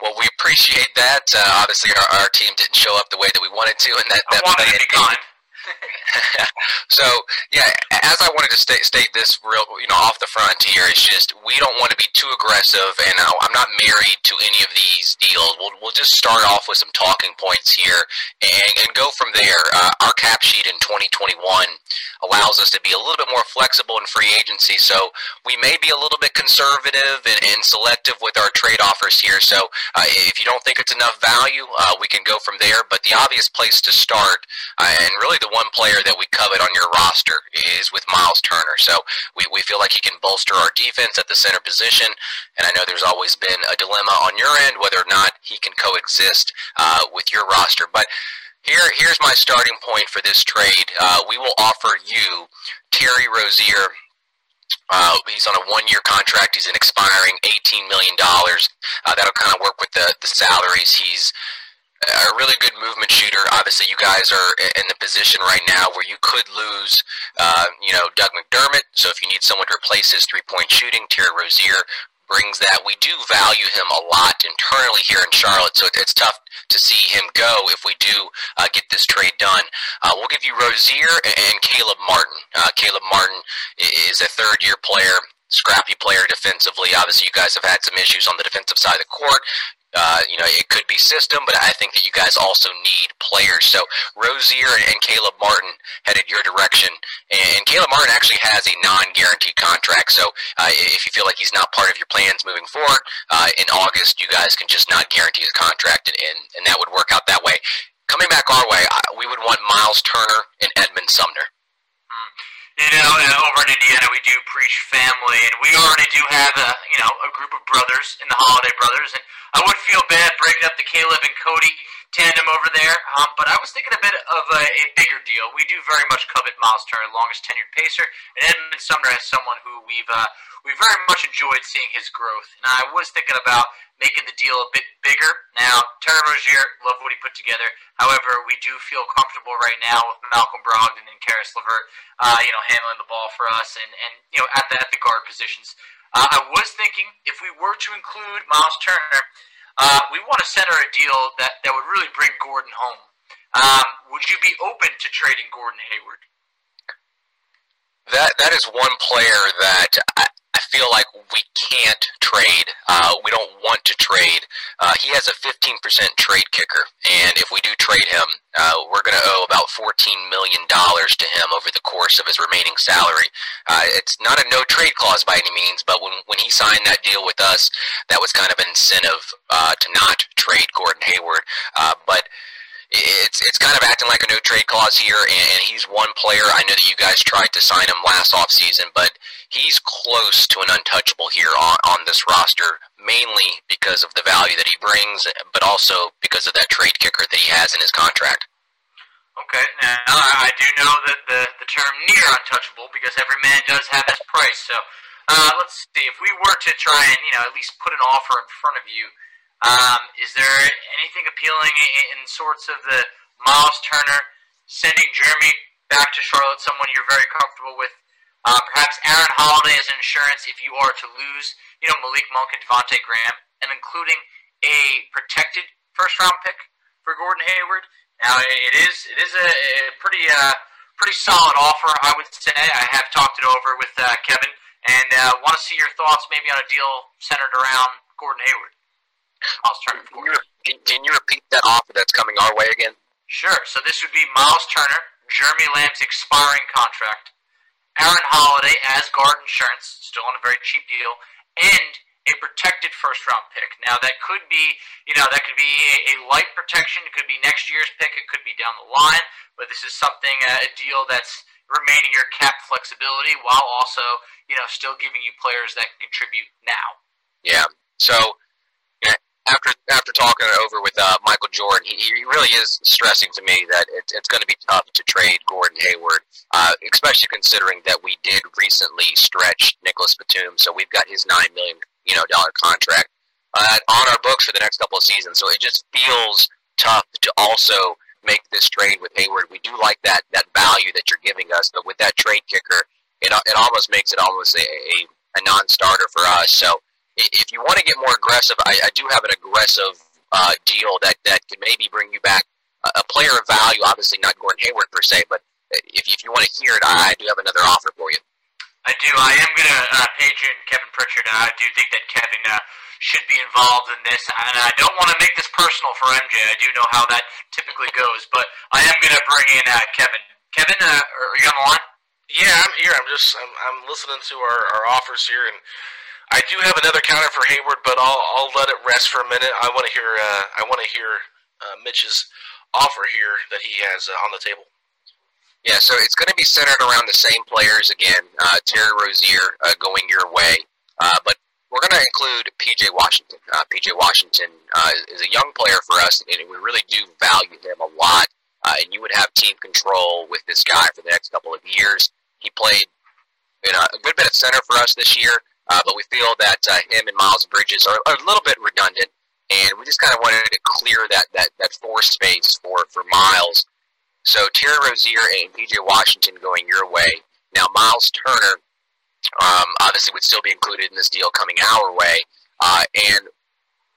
Well, we appreciate that. Uh, obviously, our, our team didn't show up the way that we wanted to, and that, that I wanted to be kind. so yeah, as I wanted to state, state this real, you know, off the front here, it's just we don't want to be too aggressive, and I'm not married to any of these deals. We'll, we'll just start off with some talking points here and, and go from there. Uh, our cap sheet in 2021 allows us to be a little bit more flexible in free agency, so we may be a little bit conservative and, and selective with our trade offers here. So uh, if you don't think it's enough value, uh, we can go from there. But the obvious place to start Uh, and really, the one player that we covet on your roster is with Miles Turner. So we, we feel like he can bolster our defense at the center position. And I know there's always been a dilemma on your end whether or not he can coexist uh, with your roster. But here, here's my starting point for this trade. Uh, we will offer you Terry Rozier uh, he's on a one-year contract. He's an expiring $18 million. Uh, that'll kind of work with the, the salaries. He's a really good movement shooter. Obviously, you guys are in the position right now where you could lose, uh, you know, Doug McDermott. So if you need someone to replace his three-point shooting, Terry Rozier brings that. We do value him a lot internally here in Charlotte, so it's tough to see him go if we do uh, get this trade done. Uh, we'll give you Rozier and Caleb Martin. Uh, Caleb Martin is a third-year player scrappy player defensively. Obviously, you guys have had some issues on the defensive side of the court. Uh, you know, it could be system, but I think that you guys also need players. So Rozier and Caleb Martin headed your direction, and Caleb Martin actually has a non-guaranteed contract. So uh, if you feel like he's not part of your plans moving forward, uh, in August you guys can just not guarantee his contract, and, and, and that would work out that way. Coming back our way, we would want Miles Turner and Edmond Sumner. You know, over in Indiana, we do preach family, and we already do have a you know a group of brothers in the Holiday Brothers, and I would feel bad breaking up the Caleb and Cody tandem over there, um, but I was thinking a bit of a, a bigger deal. We do very much covet Miles Turner, longest tenured pacer, and Edmond Sumner as someone who we've uh, we very much enjoyed seeing his growth. And I was thinking about making the deal a bit bigger. Now, Terry Rozier, love what he put together. However, we do feel comfortable right now with Malcolm Brogdon and Caris LeVert, uh, you know, handling the ball for us and, and you know, at the, at the guard positions. Uh, I was thinking if we were to include Miles Turner, uh, we want to center a deal that, that would really bring Gordon home. Um, would you be open to trading Gordon Hayward? That that is one player that I feel like we can't trade. Uh, we don't want to trade. Uh, he has a 15% trade kicker, and if we do trade him, uh, we're going to owe about $14 million to him over the course of his remaining salary. Uh, it's not a no trade clause by any means, but when, when he signed that deal with us, that was kind of an incentive uh, to not trade Gordon Hayward. Uh, but it's it's kind of acting like a no trade clause here, and, and he's one player. I know that you guys tried to sign him last offseason, but he's close to an untouchable here on, on this roster, mainly because of the value that he brings, but also because of that trade kicker that he has in his contract. Okay, now I do know that the, the term near untouchable because every man does have his price. So uh, let's see, if we were to try and you know at least put an offer in front of you, um, is there anything appealing in, in sorts of the Miles Turner sending Jeremy back to Charlotte, someone you're very comfortable with? Uh, perhaps Aaron Holiday as an insurance if you are to lose, you know, Malik Monk and Devonte Graham, and including a protected first round pick for Gordon Hayward. Now it is it is a, a pretty uh, pretty solid offer, I would say. I have talked it over with uh, Kevin, and uh, want to see your thoughts maybe on a deal centered around Gordon Hayward. Miles Turner, can you, can you repeat that offer that's coming our way again? Sure. So this would be Miles Turner, Jeremy Lamb's expiring contract, Aaron Holiday as guard insurance, still on a very cheap deal, and a protected first round pick. Now that could be, you know, that could be a, a light protection. It could be next year's pick. It could be down the line. But this is something uh, a deal that's remaining your cap flexibility while also, you know, still giving you players that can contribute now. Yeah. So after after talking it over with uh, Michael Jordan, he, he really is stressing to me that it, it's going to be tough to trade Gordon Hayward, uh, especially considering that we did recently stretch Nicholas Batum, so we've got his nine million you know dollar contract uh, on our books for the next couple of seasons. So it just feels tough to also make this trade with Hayward. We do like that that value that you're giving us, but with that trade kicker, it it almost makes it almost a, a, a non-starter for us. So if you want to get more aggressive, I, I do have an aggressive uh, deal that, that could maybe bring you back a, a player of value. Obviously, not Gordon Hayward per se, but if, if you want to hear it, I, I do have another offer for you. I do. I am going to uh, page in Kevin Pritchard. I do think that Kevin uh, should be involved in this, and I don't want to make this personal for MJ. I do know how that typically goes, but I am going to bring in uh, Kevin. Kevin, uh, are you on the line? Yeah, I'm here. I'm just I'm, I'm listening to our, our offers here, and I do have another counter for Hayward, but I'll I'll let it rest for a minute. I want to hear uh, I want to hear uh, Mitch's offer here that he has uh, on the table? Yeah, so it's going to be centered around the same players again. Uh, Terry Rozier uh, going your way, uh, but we're going to include PJ Washington. PJ Washington is a young player for us, and we really do value him a lot. And you would have team control with this guy for the next couple of years. He played a good bit of center for us this year, but we feel that him and Miles Bridges are, are a little bit redundant, and we just kind of wanted to clear that that that four space for for Miles. So Terry Rozier and PJ Washington going your way. Now Miles Turner, um, obviously, would still be included in this deal coming our way. Uh, and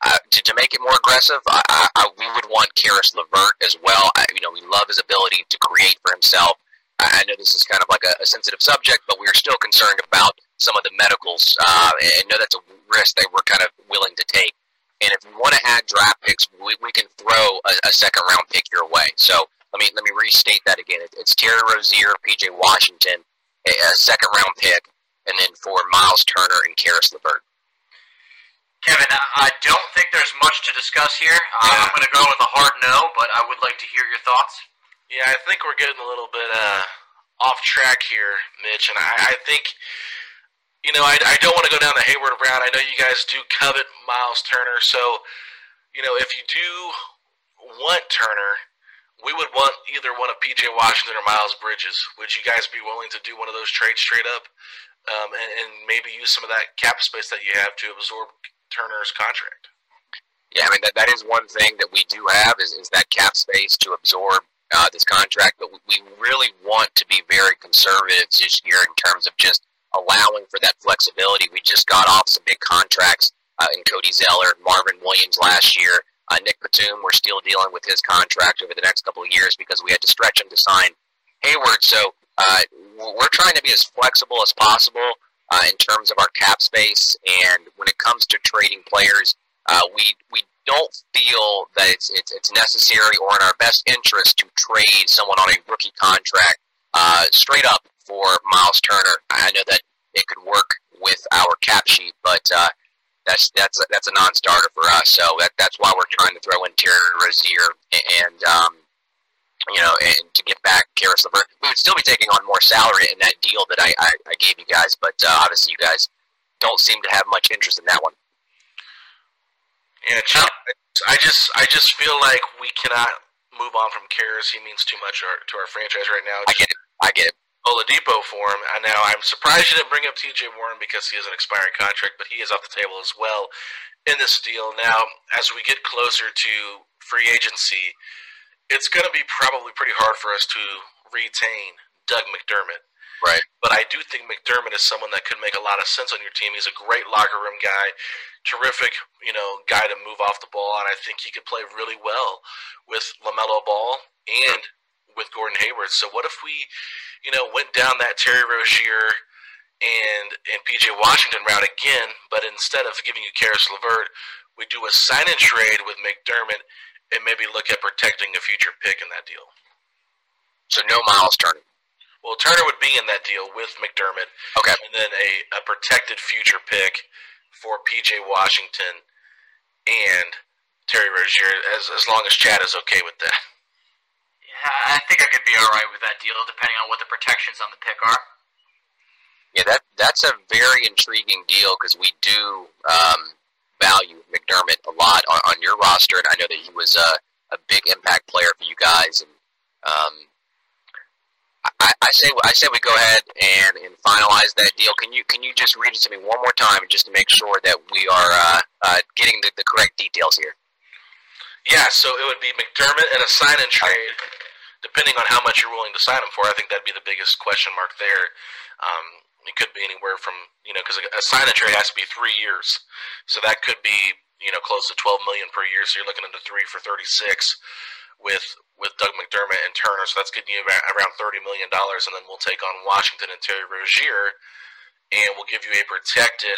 uh, to, to make it more aggressive, I, I, we would want Caris LeVert as well. I, you know, we love his ability to create for himself. I, I know this is kind of like a, a, sensitive subject, but we are still concerned about some of the medicals, uh, and know that's a risk that we're kind of willing to take. And if you want to add draft picks, we, we can throw a, a second round pick your way. So let me let me restate that again. It's Terry Rozier, PJ Washington, a, a second round pick, and then for Miles Turner and Caris LeVert. Kevin, I don't think there's much to discuss here. Uh, yeah. I'm going to go with a hard no, but I would like to hear your thoughts. Yeah, I think we're getting a little bit uh, off track here, Mitch, and I, I think you know, I, I don't want to go down the Hayward route. I know you guys do covet Miles Turner, so you know if you do want Turner, we would want either one of PJ Washington or Miles Bridges. Would you guys be willing to do one of those trades straight up, um, and, and maybe use some of that cap space that you have to absorb Turner's contract? Yeah, I mean that, that is one thing that we do have is, is that cap space to absorb uh, this contract, but we really want to be very conservative this year in terms of just allowing for that flexibility. We just got off some big contracts uh, in Cody Zeller, Marvin Williams last year. Uh, Nick Batum, we're still dealing with his contract over the next couple of years because we had to stretch him to sign Hayward. So uh, we're trying to be as flexible as possible uh, in terms of our cap space. And when it comes to trading players, uh, we we don't feel that it's, it's, it's necessary or in our best interest to trade someone on a rookie contract uh, straight up for Miles Turner. I know that it could work with our cap sheet, but uh, that's that's a, that's a non-starter for us. So that that's why we're trying to throw in Terry Rozier and um, you know and to get back Caris LeVert. We would still be taking on more salary in that deal that I I, I gave you guys, but uh, obviously you guys don't seem to have much interest in that one. Yeah, I just I just feel like we cannot move on from Caris. He means too much our, to our franchise right now. I get it. I get it. Oladipo for him. And now I'm surprised you didn't bring up T.J. Warren because he has an expiring contract, but he is off the table as well in this deal. Now, as we get closer to free agency, it's going to be probably pretty hard for us to retain Doug McDermott. Right. But I do think McDermott is someone that could make a lot of sense on your team. He's a great locker room guy, terrific, you know, guy to move off the ball, and I think he could play really well with LaMelo Ball and with Gordon Hayward. So what if we you know, went down that Terry Rozier and and PJ Washington route again, but instead of giving you Caris LeVert, we do a sign and trade with McDermott and maybe look at protecting a future pick in that deal. So no Miles Turner. Well, Turner would be in that deal with McDermott. Okay. And then a, a protected future pick for PJ Washington and Terry Rozier, as as long as Chad is okay with that. I think I could be all right with that deal, depending on what the protections on the pick are. Yeah, that that's a very intriguing deal because we do um, value McDermott a lot on, on, your roster, and I know that he was a, a big impact player for you guys. And um, I, I say I say we go ahead and, and finalize that deal. Can you can you just read it to me one more time, just to make sure that we are uh, uh, getting the, the correct details here? Yeah, so it would be McDermott and a sign and trade depending on how much you're willing to sign him for, I think that'd be the biggest question mark there. Um, it could be anywhere from you know because a, sign and trade has to be three years, so that could be you know close to 12 million per year. So you're looking into three for 36 with with Doug McDermott and Turner. So that's getting you around 30 million dollars, and then we'll take on Washington and Terry Rozier, and we'll give you a protected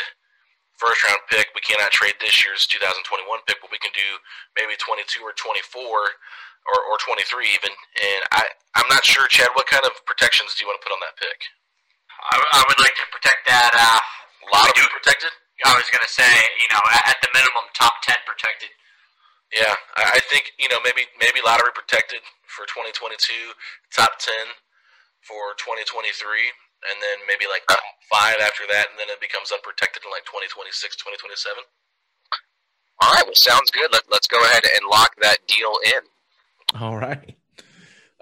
first round pick. We cannot trade this year's 2021 pick, but we can do maybe 22 or 24 or, or 23 even. And I, I'm not sure, Chad, what kind of protections do you want to put on that pick? I, I would like to protect that. Uh, a lot of do, protected? I was going to say, you know, at, at, the minimum, top 10 protected. Yeah, I think you know maybe maybe lottery protected for 2022, top 10 for 2023, and then maybe like top five after that, and then it becomes unprotected in like 2026, 2027. All right, well, sounds good. Let, let's go ahead and lock that deal in. All right.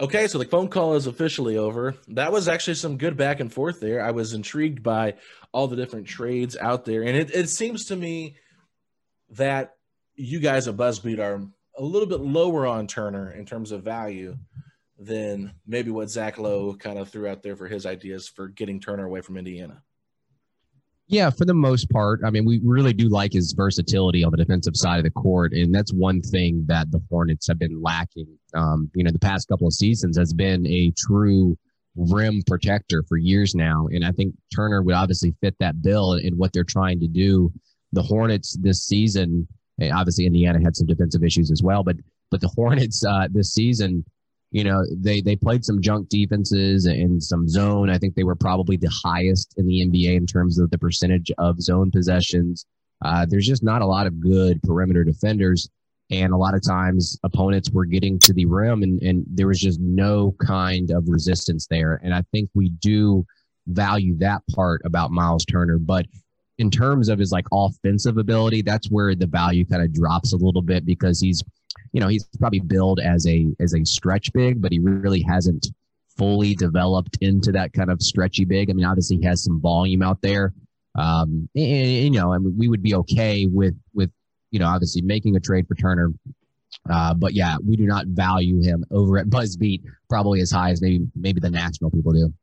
Okay, so the phone call is officially over. That was actually some good back and forth there. I was intrigued by all the different trades out there, and it, it seems to me that you guys at Buzzbeat are a little bit lower on Turner in terms of value than maybe what Zach Lowe kind of threw out there for his ideas for getting Turner away from Indiana. Yeah, for the most part. I mean, we really do like his versatility on the defensive side of the court. And that's one thing that the Hornets have been lacking. Um, you know, the past couple of seasons has been a true rim protector for years now. And I think Turner would obviously fit that bill in what they're trying to do. The Hornets this season, obviously Indiana had some defensive issues as well, but but the Hornets uh, this season you know, they they played some junk defenses and some zone. I think they were probably the highest in the NBA in terms of the percentage of zone possessions. Uh, there's just not a lot of good perimeter defenders, and a lot of times opponents were getting to the rim, and and there was just no kind of resistance there. And I think we do value that part about Miles Turner, but in terms of his like offensive ability, that's where the value kind of drops a little bit because he's you know, he's probably billed as a as a stretch big, but he really hasn't fully developed into that kind of stretchy big. I mean, obviously he has some volume out there. Um, and, and, you know, I mean, we would be okay with with you know obviously making a trade for Turner. Uh, but yeah, we do not value him over at Buzzbeat probably as high as maybe maybe the national people do.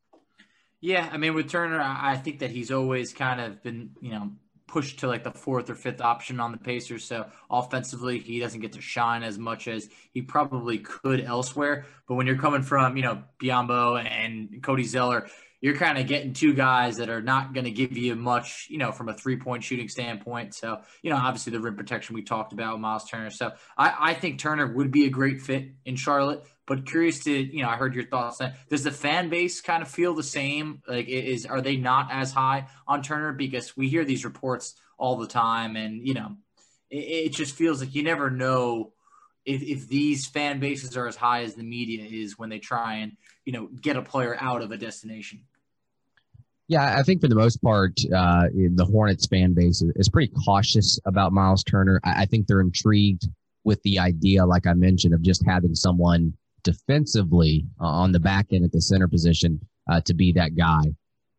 Yeah, I mean with Turner, I think that he's always kind of been you know pushed to like the fourth or fifth option on the Pacers. So offensively, he doesn't get to shine as much as he probably could elsewhere. But when you're coming from, you know, Biyombo and Cody Zeller, you're kind of getting two guys that are not going to give you much, you know, from a three point shooting standpoint. So, you know, obviously the rim protection we talked about Miles Turner. So I, I think Turner would be a great fit in Charlotte. But curious to, you know, I heard your thoughts. On, does the fan base kind of feel the same? Like, is are they not as high on Turner? Because we hear these reports all the time, and you know, it, it just feels like you never know if, if these fan bases are as high as the media is when they try and you know get a player out of a destination. Yeah, I think for the most part, uh, the Hornets fan base is, pretty cautious about Miles Turner. I, I think they're intrigued with the idea, like I mentioned, of just having someone defensively uh, on the back end at the center position uh, to be that guy.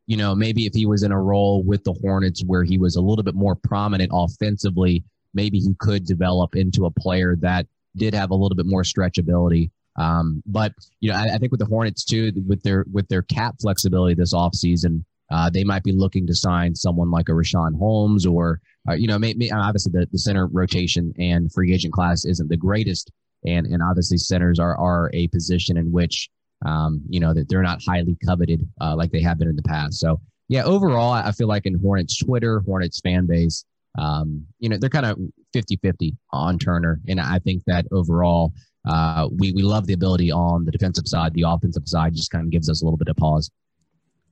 You know, maybe if he was in a role with the Hornets where he was a little bit more prominent offensively, maybe he could develop into a player that did have a little bit more stretchability. Um, but you know, I, I, think with the Hornets too, with their with their cap flexibility this offseason, uh, they might be looking to sign someone like a Richaun Holmes or uh, you know, obviously the, the center rotation and free agent class isn't the greatest, and and obviously centers are are a position in which um, you know that they're not highly coveted uh, like they have been in the past. So yeah, overall, I feel like in Hornets Twitter, Hornets fan base, um, you know, they're kind of 50-50 on Turner, and I think that overall, uh, we we love the ability on the defensive side. The offensive side just kind of gives us a little bit of pause.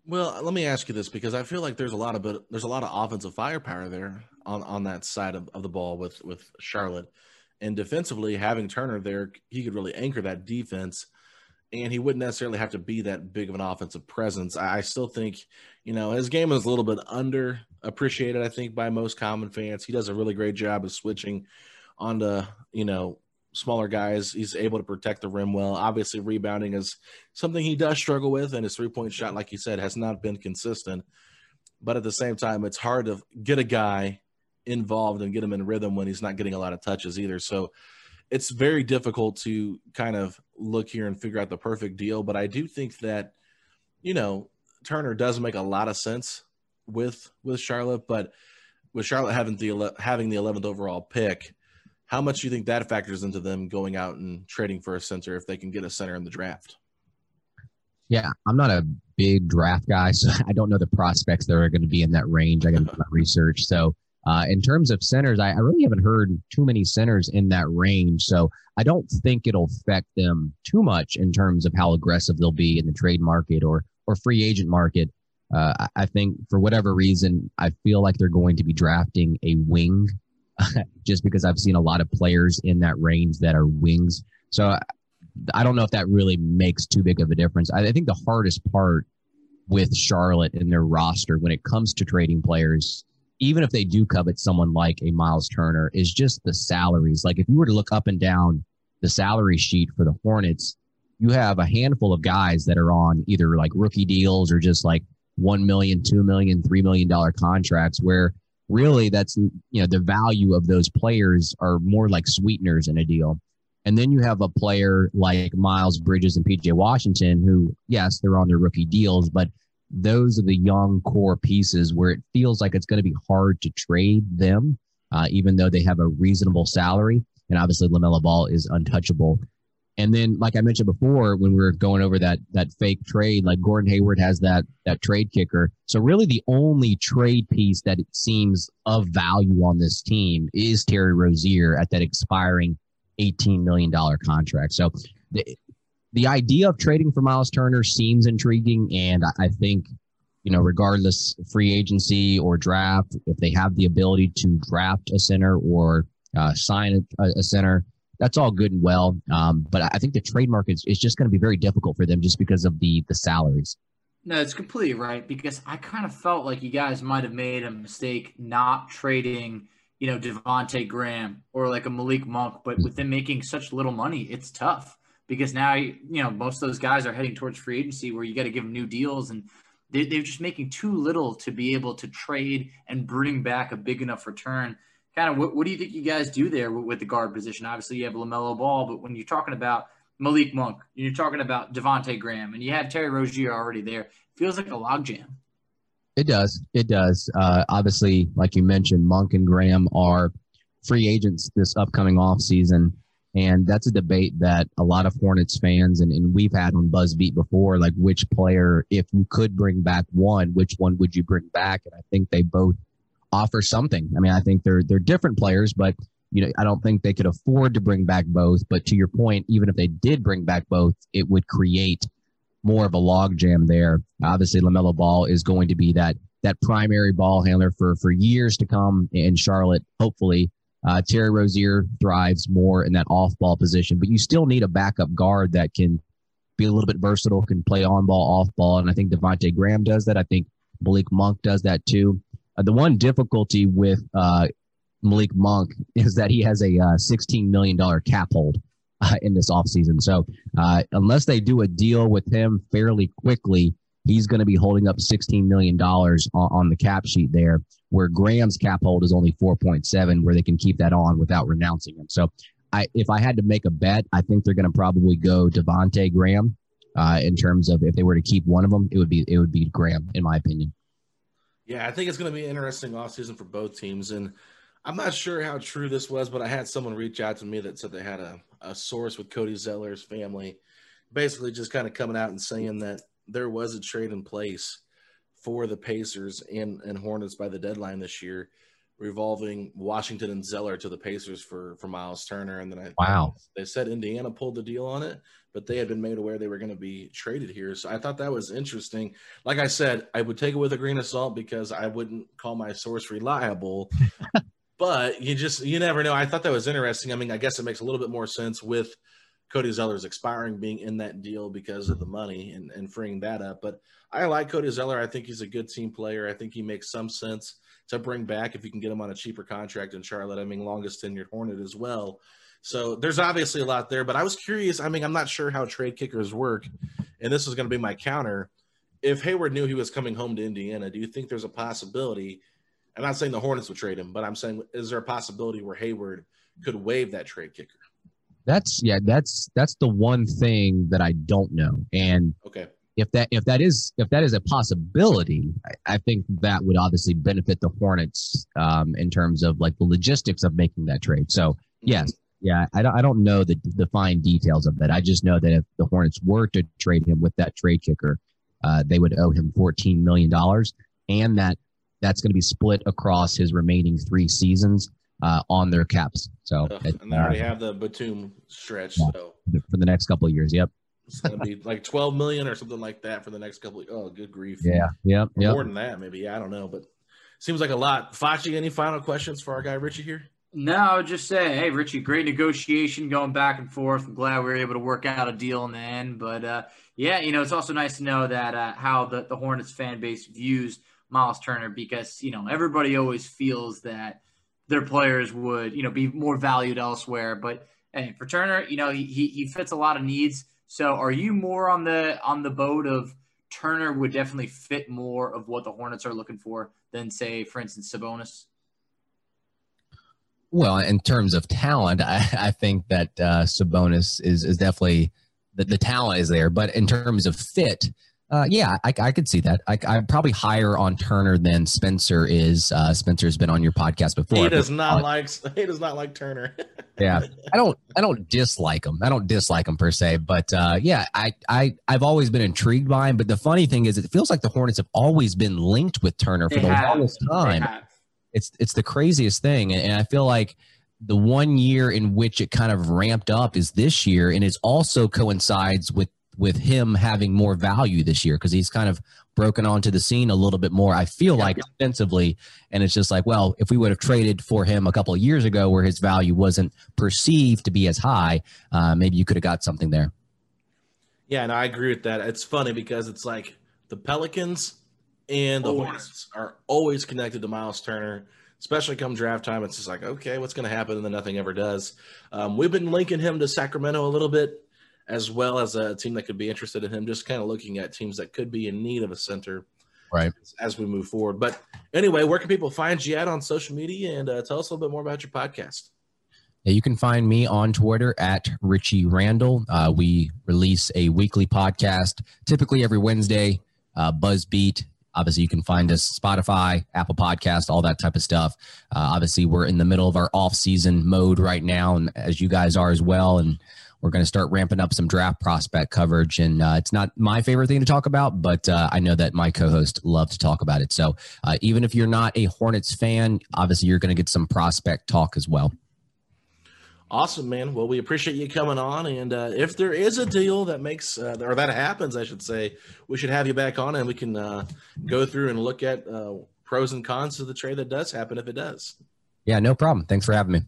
Well, let me ask you this because I feel like there's a lot of there's a lot of offensive firepower there on, on that side of, of the ball with with Charlotte. And defensively, having Turner there, he could really anchor that defense, and he wouldn't necessarily have to be that big of an offensive presence. I still think, you know, his game is a little bit underappreciated. I think by most common fans, he does a really great job of switching onto, you know, smaller guys. He's able to protect the rim well. Obviously, rebounding is something he does struggle with, and his three point shot, like you said, has not been consistent. But at the same time, it's hard to get a guy involved and get him in rhythm when he's not getting a lot of touches either. So it's very difficult to kind of look here and figure out the perfect deal. But I do think that, you know, Turner does make a lot of sense with with Charlotte, but with Charlotte having the having the 11th overall pick, how much do you think that factors into them going out and trading for a center if they can get a center in the draft? Yeah, I'm not a big draft guy, so I don't know the prospects that are going to be in that range. I got to do my research. So uh, in terms of centers, I, I, really haven't heard too many centers in that range. So I don't think it'll affect them too much in terms of how aggressive they'll be in the trade market or or free agent market. Uh, I, I think for whatever reason, I feel like they're going to be drafting a wing just because I've seen a lot of players in that range that are wings. So I don't know if that really makes too big of a difference. I, I think the hardest part with Charlotte and their roster when it comes to trading players, even if they do covet someone like a Miles Turner, is just the salaries. Like if you were to look up and down the salary sheet for the Hornets, you have a handful of guys that are on either like rookie deals or just like one million, two million, three million dollar contracts where really that's you know the value of those players are more like sweeteners in a deal. And then you have a player like Miles Bridges and PJ Washington, who, yes, they're on their rookie deals, but those are the young core pieces where it feels like it's going to be hard to trade them, uh, even though they have a reasonable salary. And obviously, LaMelo Ball is untouchable. And then, like I mentioned before, when we were going over that that fake trade, like Gordon Hayward has that that trade kicker. So really, the only trade piece that it seems of value on this team is Terry Rozier at that expiring $18 million contract. So the, idea of trading for Miles Turner seems intriguing. And I think, you know, regardless free agency or draft, if they have the ability to draft a center or uh, sign a, a, center, that's all good and well. Um, but I think the trade market is, is just going to be very difficult for them just because of the the salaries. No, it's completely right because I kind of felt like you guys might have made a mistake not trading – you know, Devonte Graham or like a Malik Monk, but with them making such little money, it's tough because now, you know, most of those guys are heading towards free agency where you got to give them new deals and they, they're just making too little to be able to trade and bring back a big enough return. Kind of what, what do you think you guys do there with, the guard position? Obviously, you have LaMelo Ball, but when you're talking about Malik Monk, you're talking about Devonte Graham, and you have Terry Rozier already there, feels like a logjam. It does. It does. Uh, obviously, like you mentioned, Monk and Graham are free agents this upcoming off season, and that's a debate that a lot of Hornets fans and, and we've had on Buzzbeat before. Like, which player, if you could bring back one, which one would you bring back? And I think they both offer something. I mean, I think they're they're different players, but you know, I don't think they could afford to bring back both. But to your point, even if they did bring back both, it would create more of a logjam there. Obviously, LaMelo Ball is going to be that that primary ball handler for for years to come in Charlotte. Hopefully, uh, Terry Rozier thrives more in that off ball position, but you still need a backup guard that can be a little bit versatile, can play on ball, off ball, and I think Devonte Graham does that. I think Malik Monk does that too. Uh, the one difficulty with uh, Malik Monk is that he has a uh, $16 million cap hold uh, in this offseason. So uh, unless they do a deal with him fairly quickly, he's going to be holding up $16 million on, on, the cap sheet there, where Graham's cap hold is only 4.7, where they can keep that on without renouncing him. So I, if I had to make a bet, I think they're going to probably go Devonte Graham uh, in terms of if they were to keep one of them, it would be it would be Graham, in my opinion. Yeah, I think it's going to be an interesting offseason for both teams. And I'm not sure how true this was, but I had someone reach out to me that said they had a, a source with Cody Zeller's family, basically just kind of coming out and saying that there was a trade in place for the Pacers and, and Hornets by the deadline this year, revolving Washington and Zeller to the Pacers for for Miles Turner. And then I wow, they said Indiana pulled the deal on it, but they had been made aware they were going to be traded here. So I thought that was interesting. Like I said, I would take it with a grain of salt because I wouldn't call my source reliable. but you just you never know. I thought that was interesting. I mean, I guess it makes a little bit more sense with Cody Zeller's expiring being in that deal because of the money and, and freeing that up. But I like Cody Zeller. I think he's a good team player. I think he makes some sense to bring back if you can get him on a cheaper contract in Charlotte. I mean, longest tenured Hornet as well. So there's obviously a lot there. But I was curious. I mean, I'm not sure how trade kickers work, and this is going to be my counter. If Hayward knew he was coming home to Indiana, do you think there's a possibility I'm not saying the Hornets would trade him, but I'm saying is there a possibility where Hayward could waive that trade kicker? That's yeah, that's that's the one thing that I don't know. And okay. If that if that is if that is a possibility, I, I think that would obviously benefit the Hornets um, in terms of like the logistics of making that trade. So mm-hmm. yes, yeah, I don't, I don't know the, the fine details of that. I just know that if the Hornets were to trade him with that trade kicker, uh, they would owe him $14 million and that that's going to be split across his remaining three seasons uh, on their caps. So uh, and they already uh, have the Batum stretch. Yeah, so for the next couple of years, yep. It's going to be like 12 million or something like that for the next couple. Of, oh, good grief! Yeah, yeah, yeah. More than that, maybe. Yeah, I don't know, but seems like a lot. Fachi, any final questions for our guy Richie here? No, I would just say, hey, Richie, great negotiation going back and forth. I'm glad we were able to work out a deal in the end. But uh, yeah, you know, it's also nice to know that uh, how the, the Hornets fan base views Miles Turner because, you know, everybody always feels that their players would, you know, be more valued elsewhere. But hey, for Turner, you know, he, he fits a lot of needs. So are you more on the on the boat of Turner would definitely fit more of what the Hornets are looking for than say, for instance, Sabonis? Well, in terms of talent, I, I think that uh, Sabonis is is definitely the, the talent is there. But in terms of fit, uh, yeah, I, I could see that. I, I'm probably higher on Turner than Spencer is. Uh, Spencer's been on your podcast before. He does not like he does not like Turner. yeah, I don't I don't dislike him. I don't dislike him per se, but uh, yeah, I I I've always been intrigued by him. But the funny thing is, it feels like the Hornets have always been linked with Turner for They the have. longest time. It's it's the craziest thing, and, and I feel like the one year in which it kind of ramped up is this year, and it also coincides with with him having more value this year because he's kind of broken onto the scene a little bit more. I feel like offensively, and it's just like, well, if we would have traded for him a couple of years ago, where his value wasn't perceived to be as high, uh, maybe you could have got something there. Yeah, and I agree with that. It's funny because it's like the Pelicans and the Always. Hornets are always connected to Miles Turner, especially come draft time. It's just like, okay, what's going to happen? And then nothing ever does. Um, we've been linking him to Sacramento a little bit, as well as a team that could be interested in him, just kind of looking at teams that could be in need of a center Right. as we move forward. But anyway, where can people find you at on social media? And uh, tell us a little bit more about your podcast. Yeah, you can find me on Twitter at Richie Randall. Uh, we release a weekly podcast, typically every Wednesday. Uh, Buzzbeat. Obviously, you can find us Spotify, Apple Podcast, all that type of stuff. Uh, obviously, we're in the middle of our off-season mode right now, and as you guys are as well. And we're going to start ramping up some draft prospect coverage. And uh, it's not my favorite thing to talk about, but uh, I know that my co-host love to talk about it. So uh, even if you're not a Hornets fan, obviously you're going to get some prospect talk as well. Awesome, man. Well, we appreciate you coming on. And uh, if there is a deal that makes, uh, or that happens, I should say, we should have you back on and we can uh, go through and look at uh, pros and cons of the trade that does happen if it does. Yeah, no problem. Thanks for having me.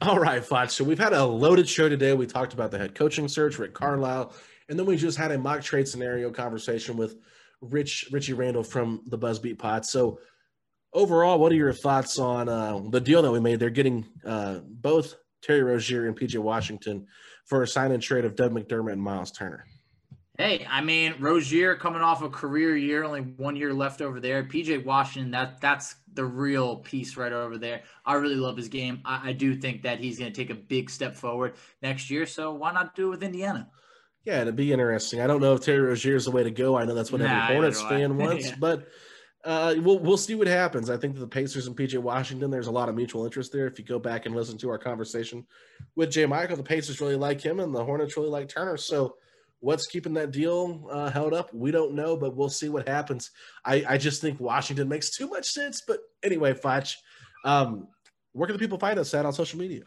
All right, Foch. So we've had a loaded show today. We talked about the head coaching search, Rick Carlisle, and then we just had a mock trade scenario conversation with Rich Richie Randall from the Buzzbeat Pod. So overall, what are your thoughts on uh, the deal that we made? They're getting uh, both Terry Rozier and PJ Washington for a sign and trade of Doug McDermott and Miles Turner. Hey, I mean, Rozier coming off a career year, only one year left over there. PJ Washington, that that's the real piece right over there. I really love his game. I, I do think that he's going to take a big step forward next year. So why not do it with Indiana? Yeah, it'd be interesting. I don't know if Terry Rozier is the way to go. I know that's what Nah, every Hornets neither do I. fan wants, Yeah. but uh, we'll we'll see what happens. I think that the Pacers and PJ Washington, there's a lot of mutual interest there. If you go back and listen to our conversation with J. Michael, the Pacers really like him, and the Hornets really like Turner. So, what's keeping that deal uh, held up? We don't know, but we'll see what happens. I, I just think Washington makes too much sense. But anyway, Foch, um, where can the people find us at on social media?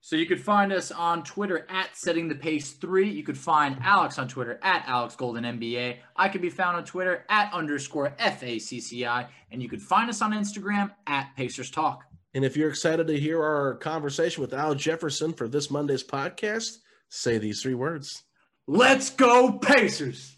So you could find us on Twitter at Setting the Pace Three. You could find Alex on Twitter at Alex Golden NBA. I could be found on Twitter at underscore FACCI, and you could find us on Instagram at Pacers Talk. And if you're excited to hear our conversation with Al Jefferson for this Monday's podcast, say these three words. Let's go Pacers!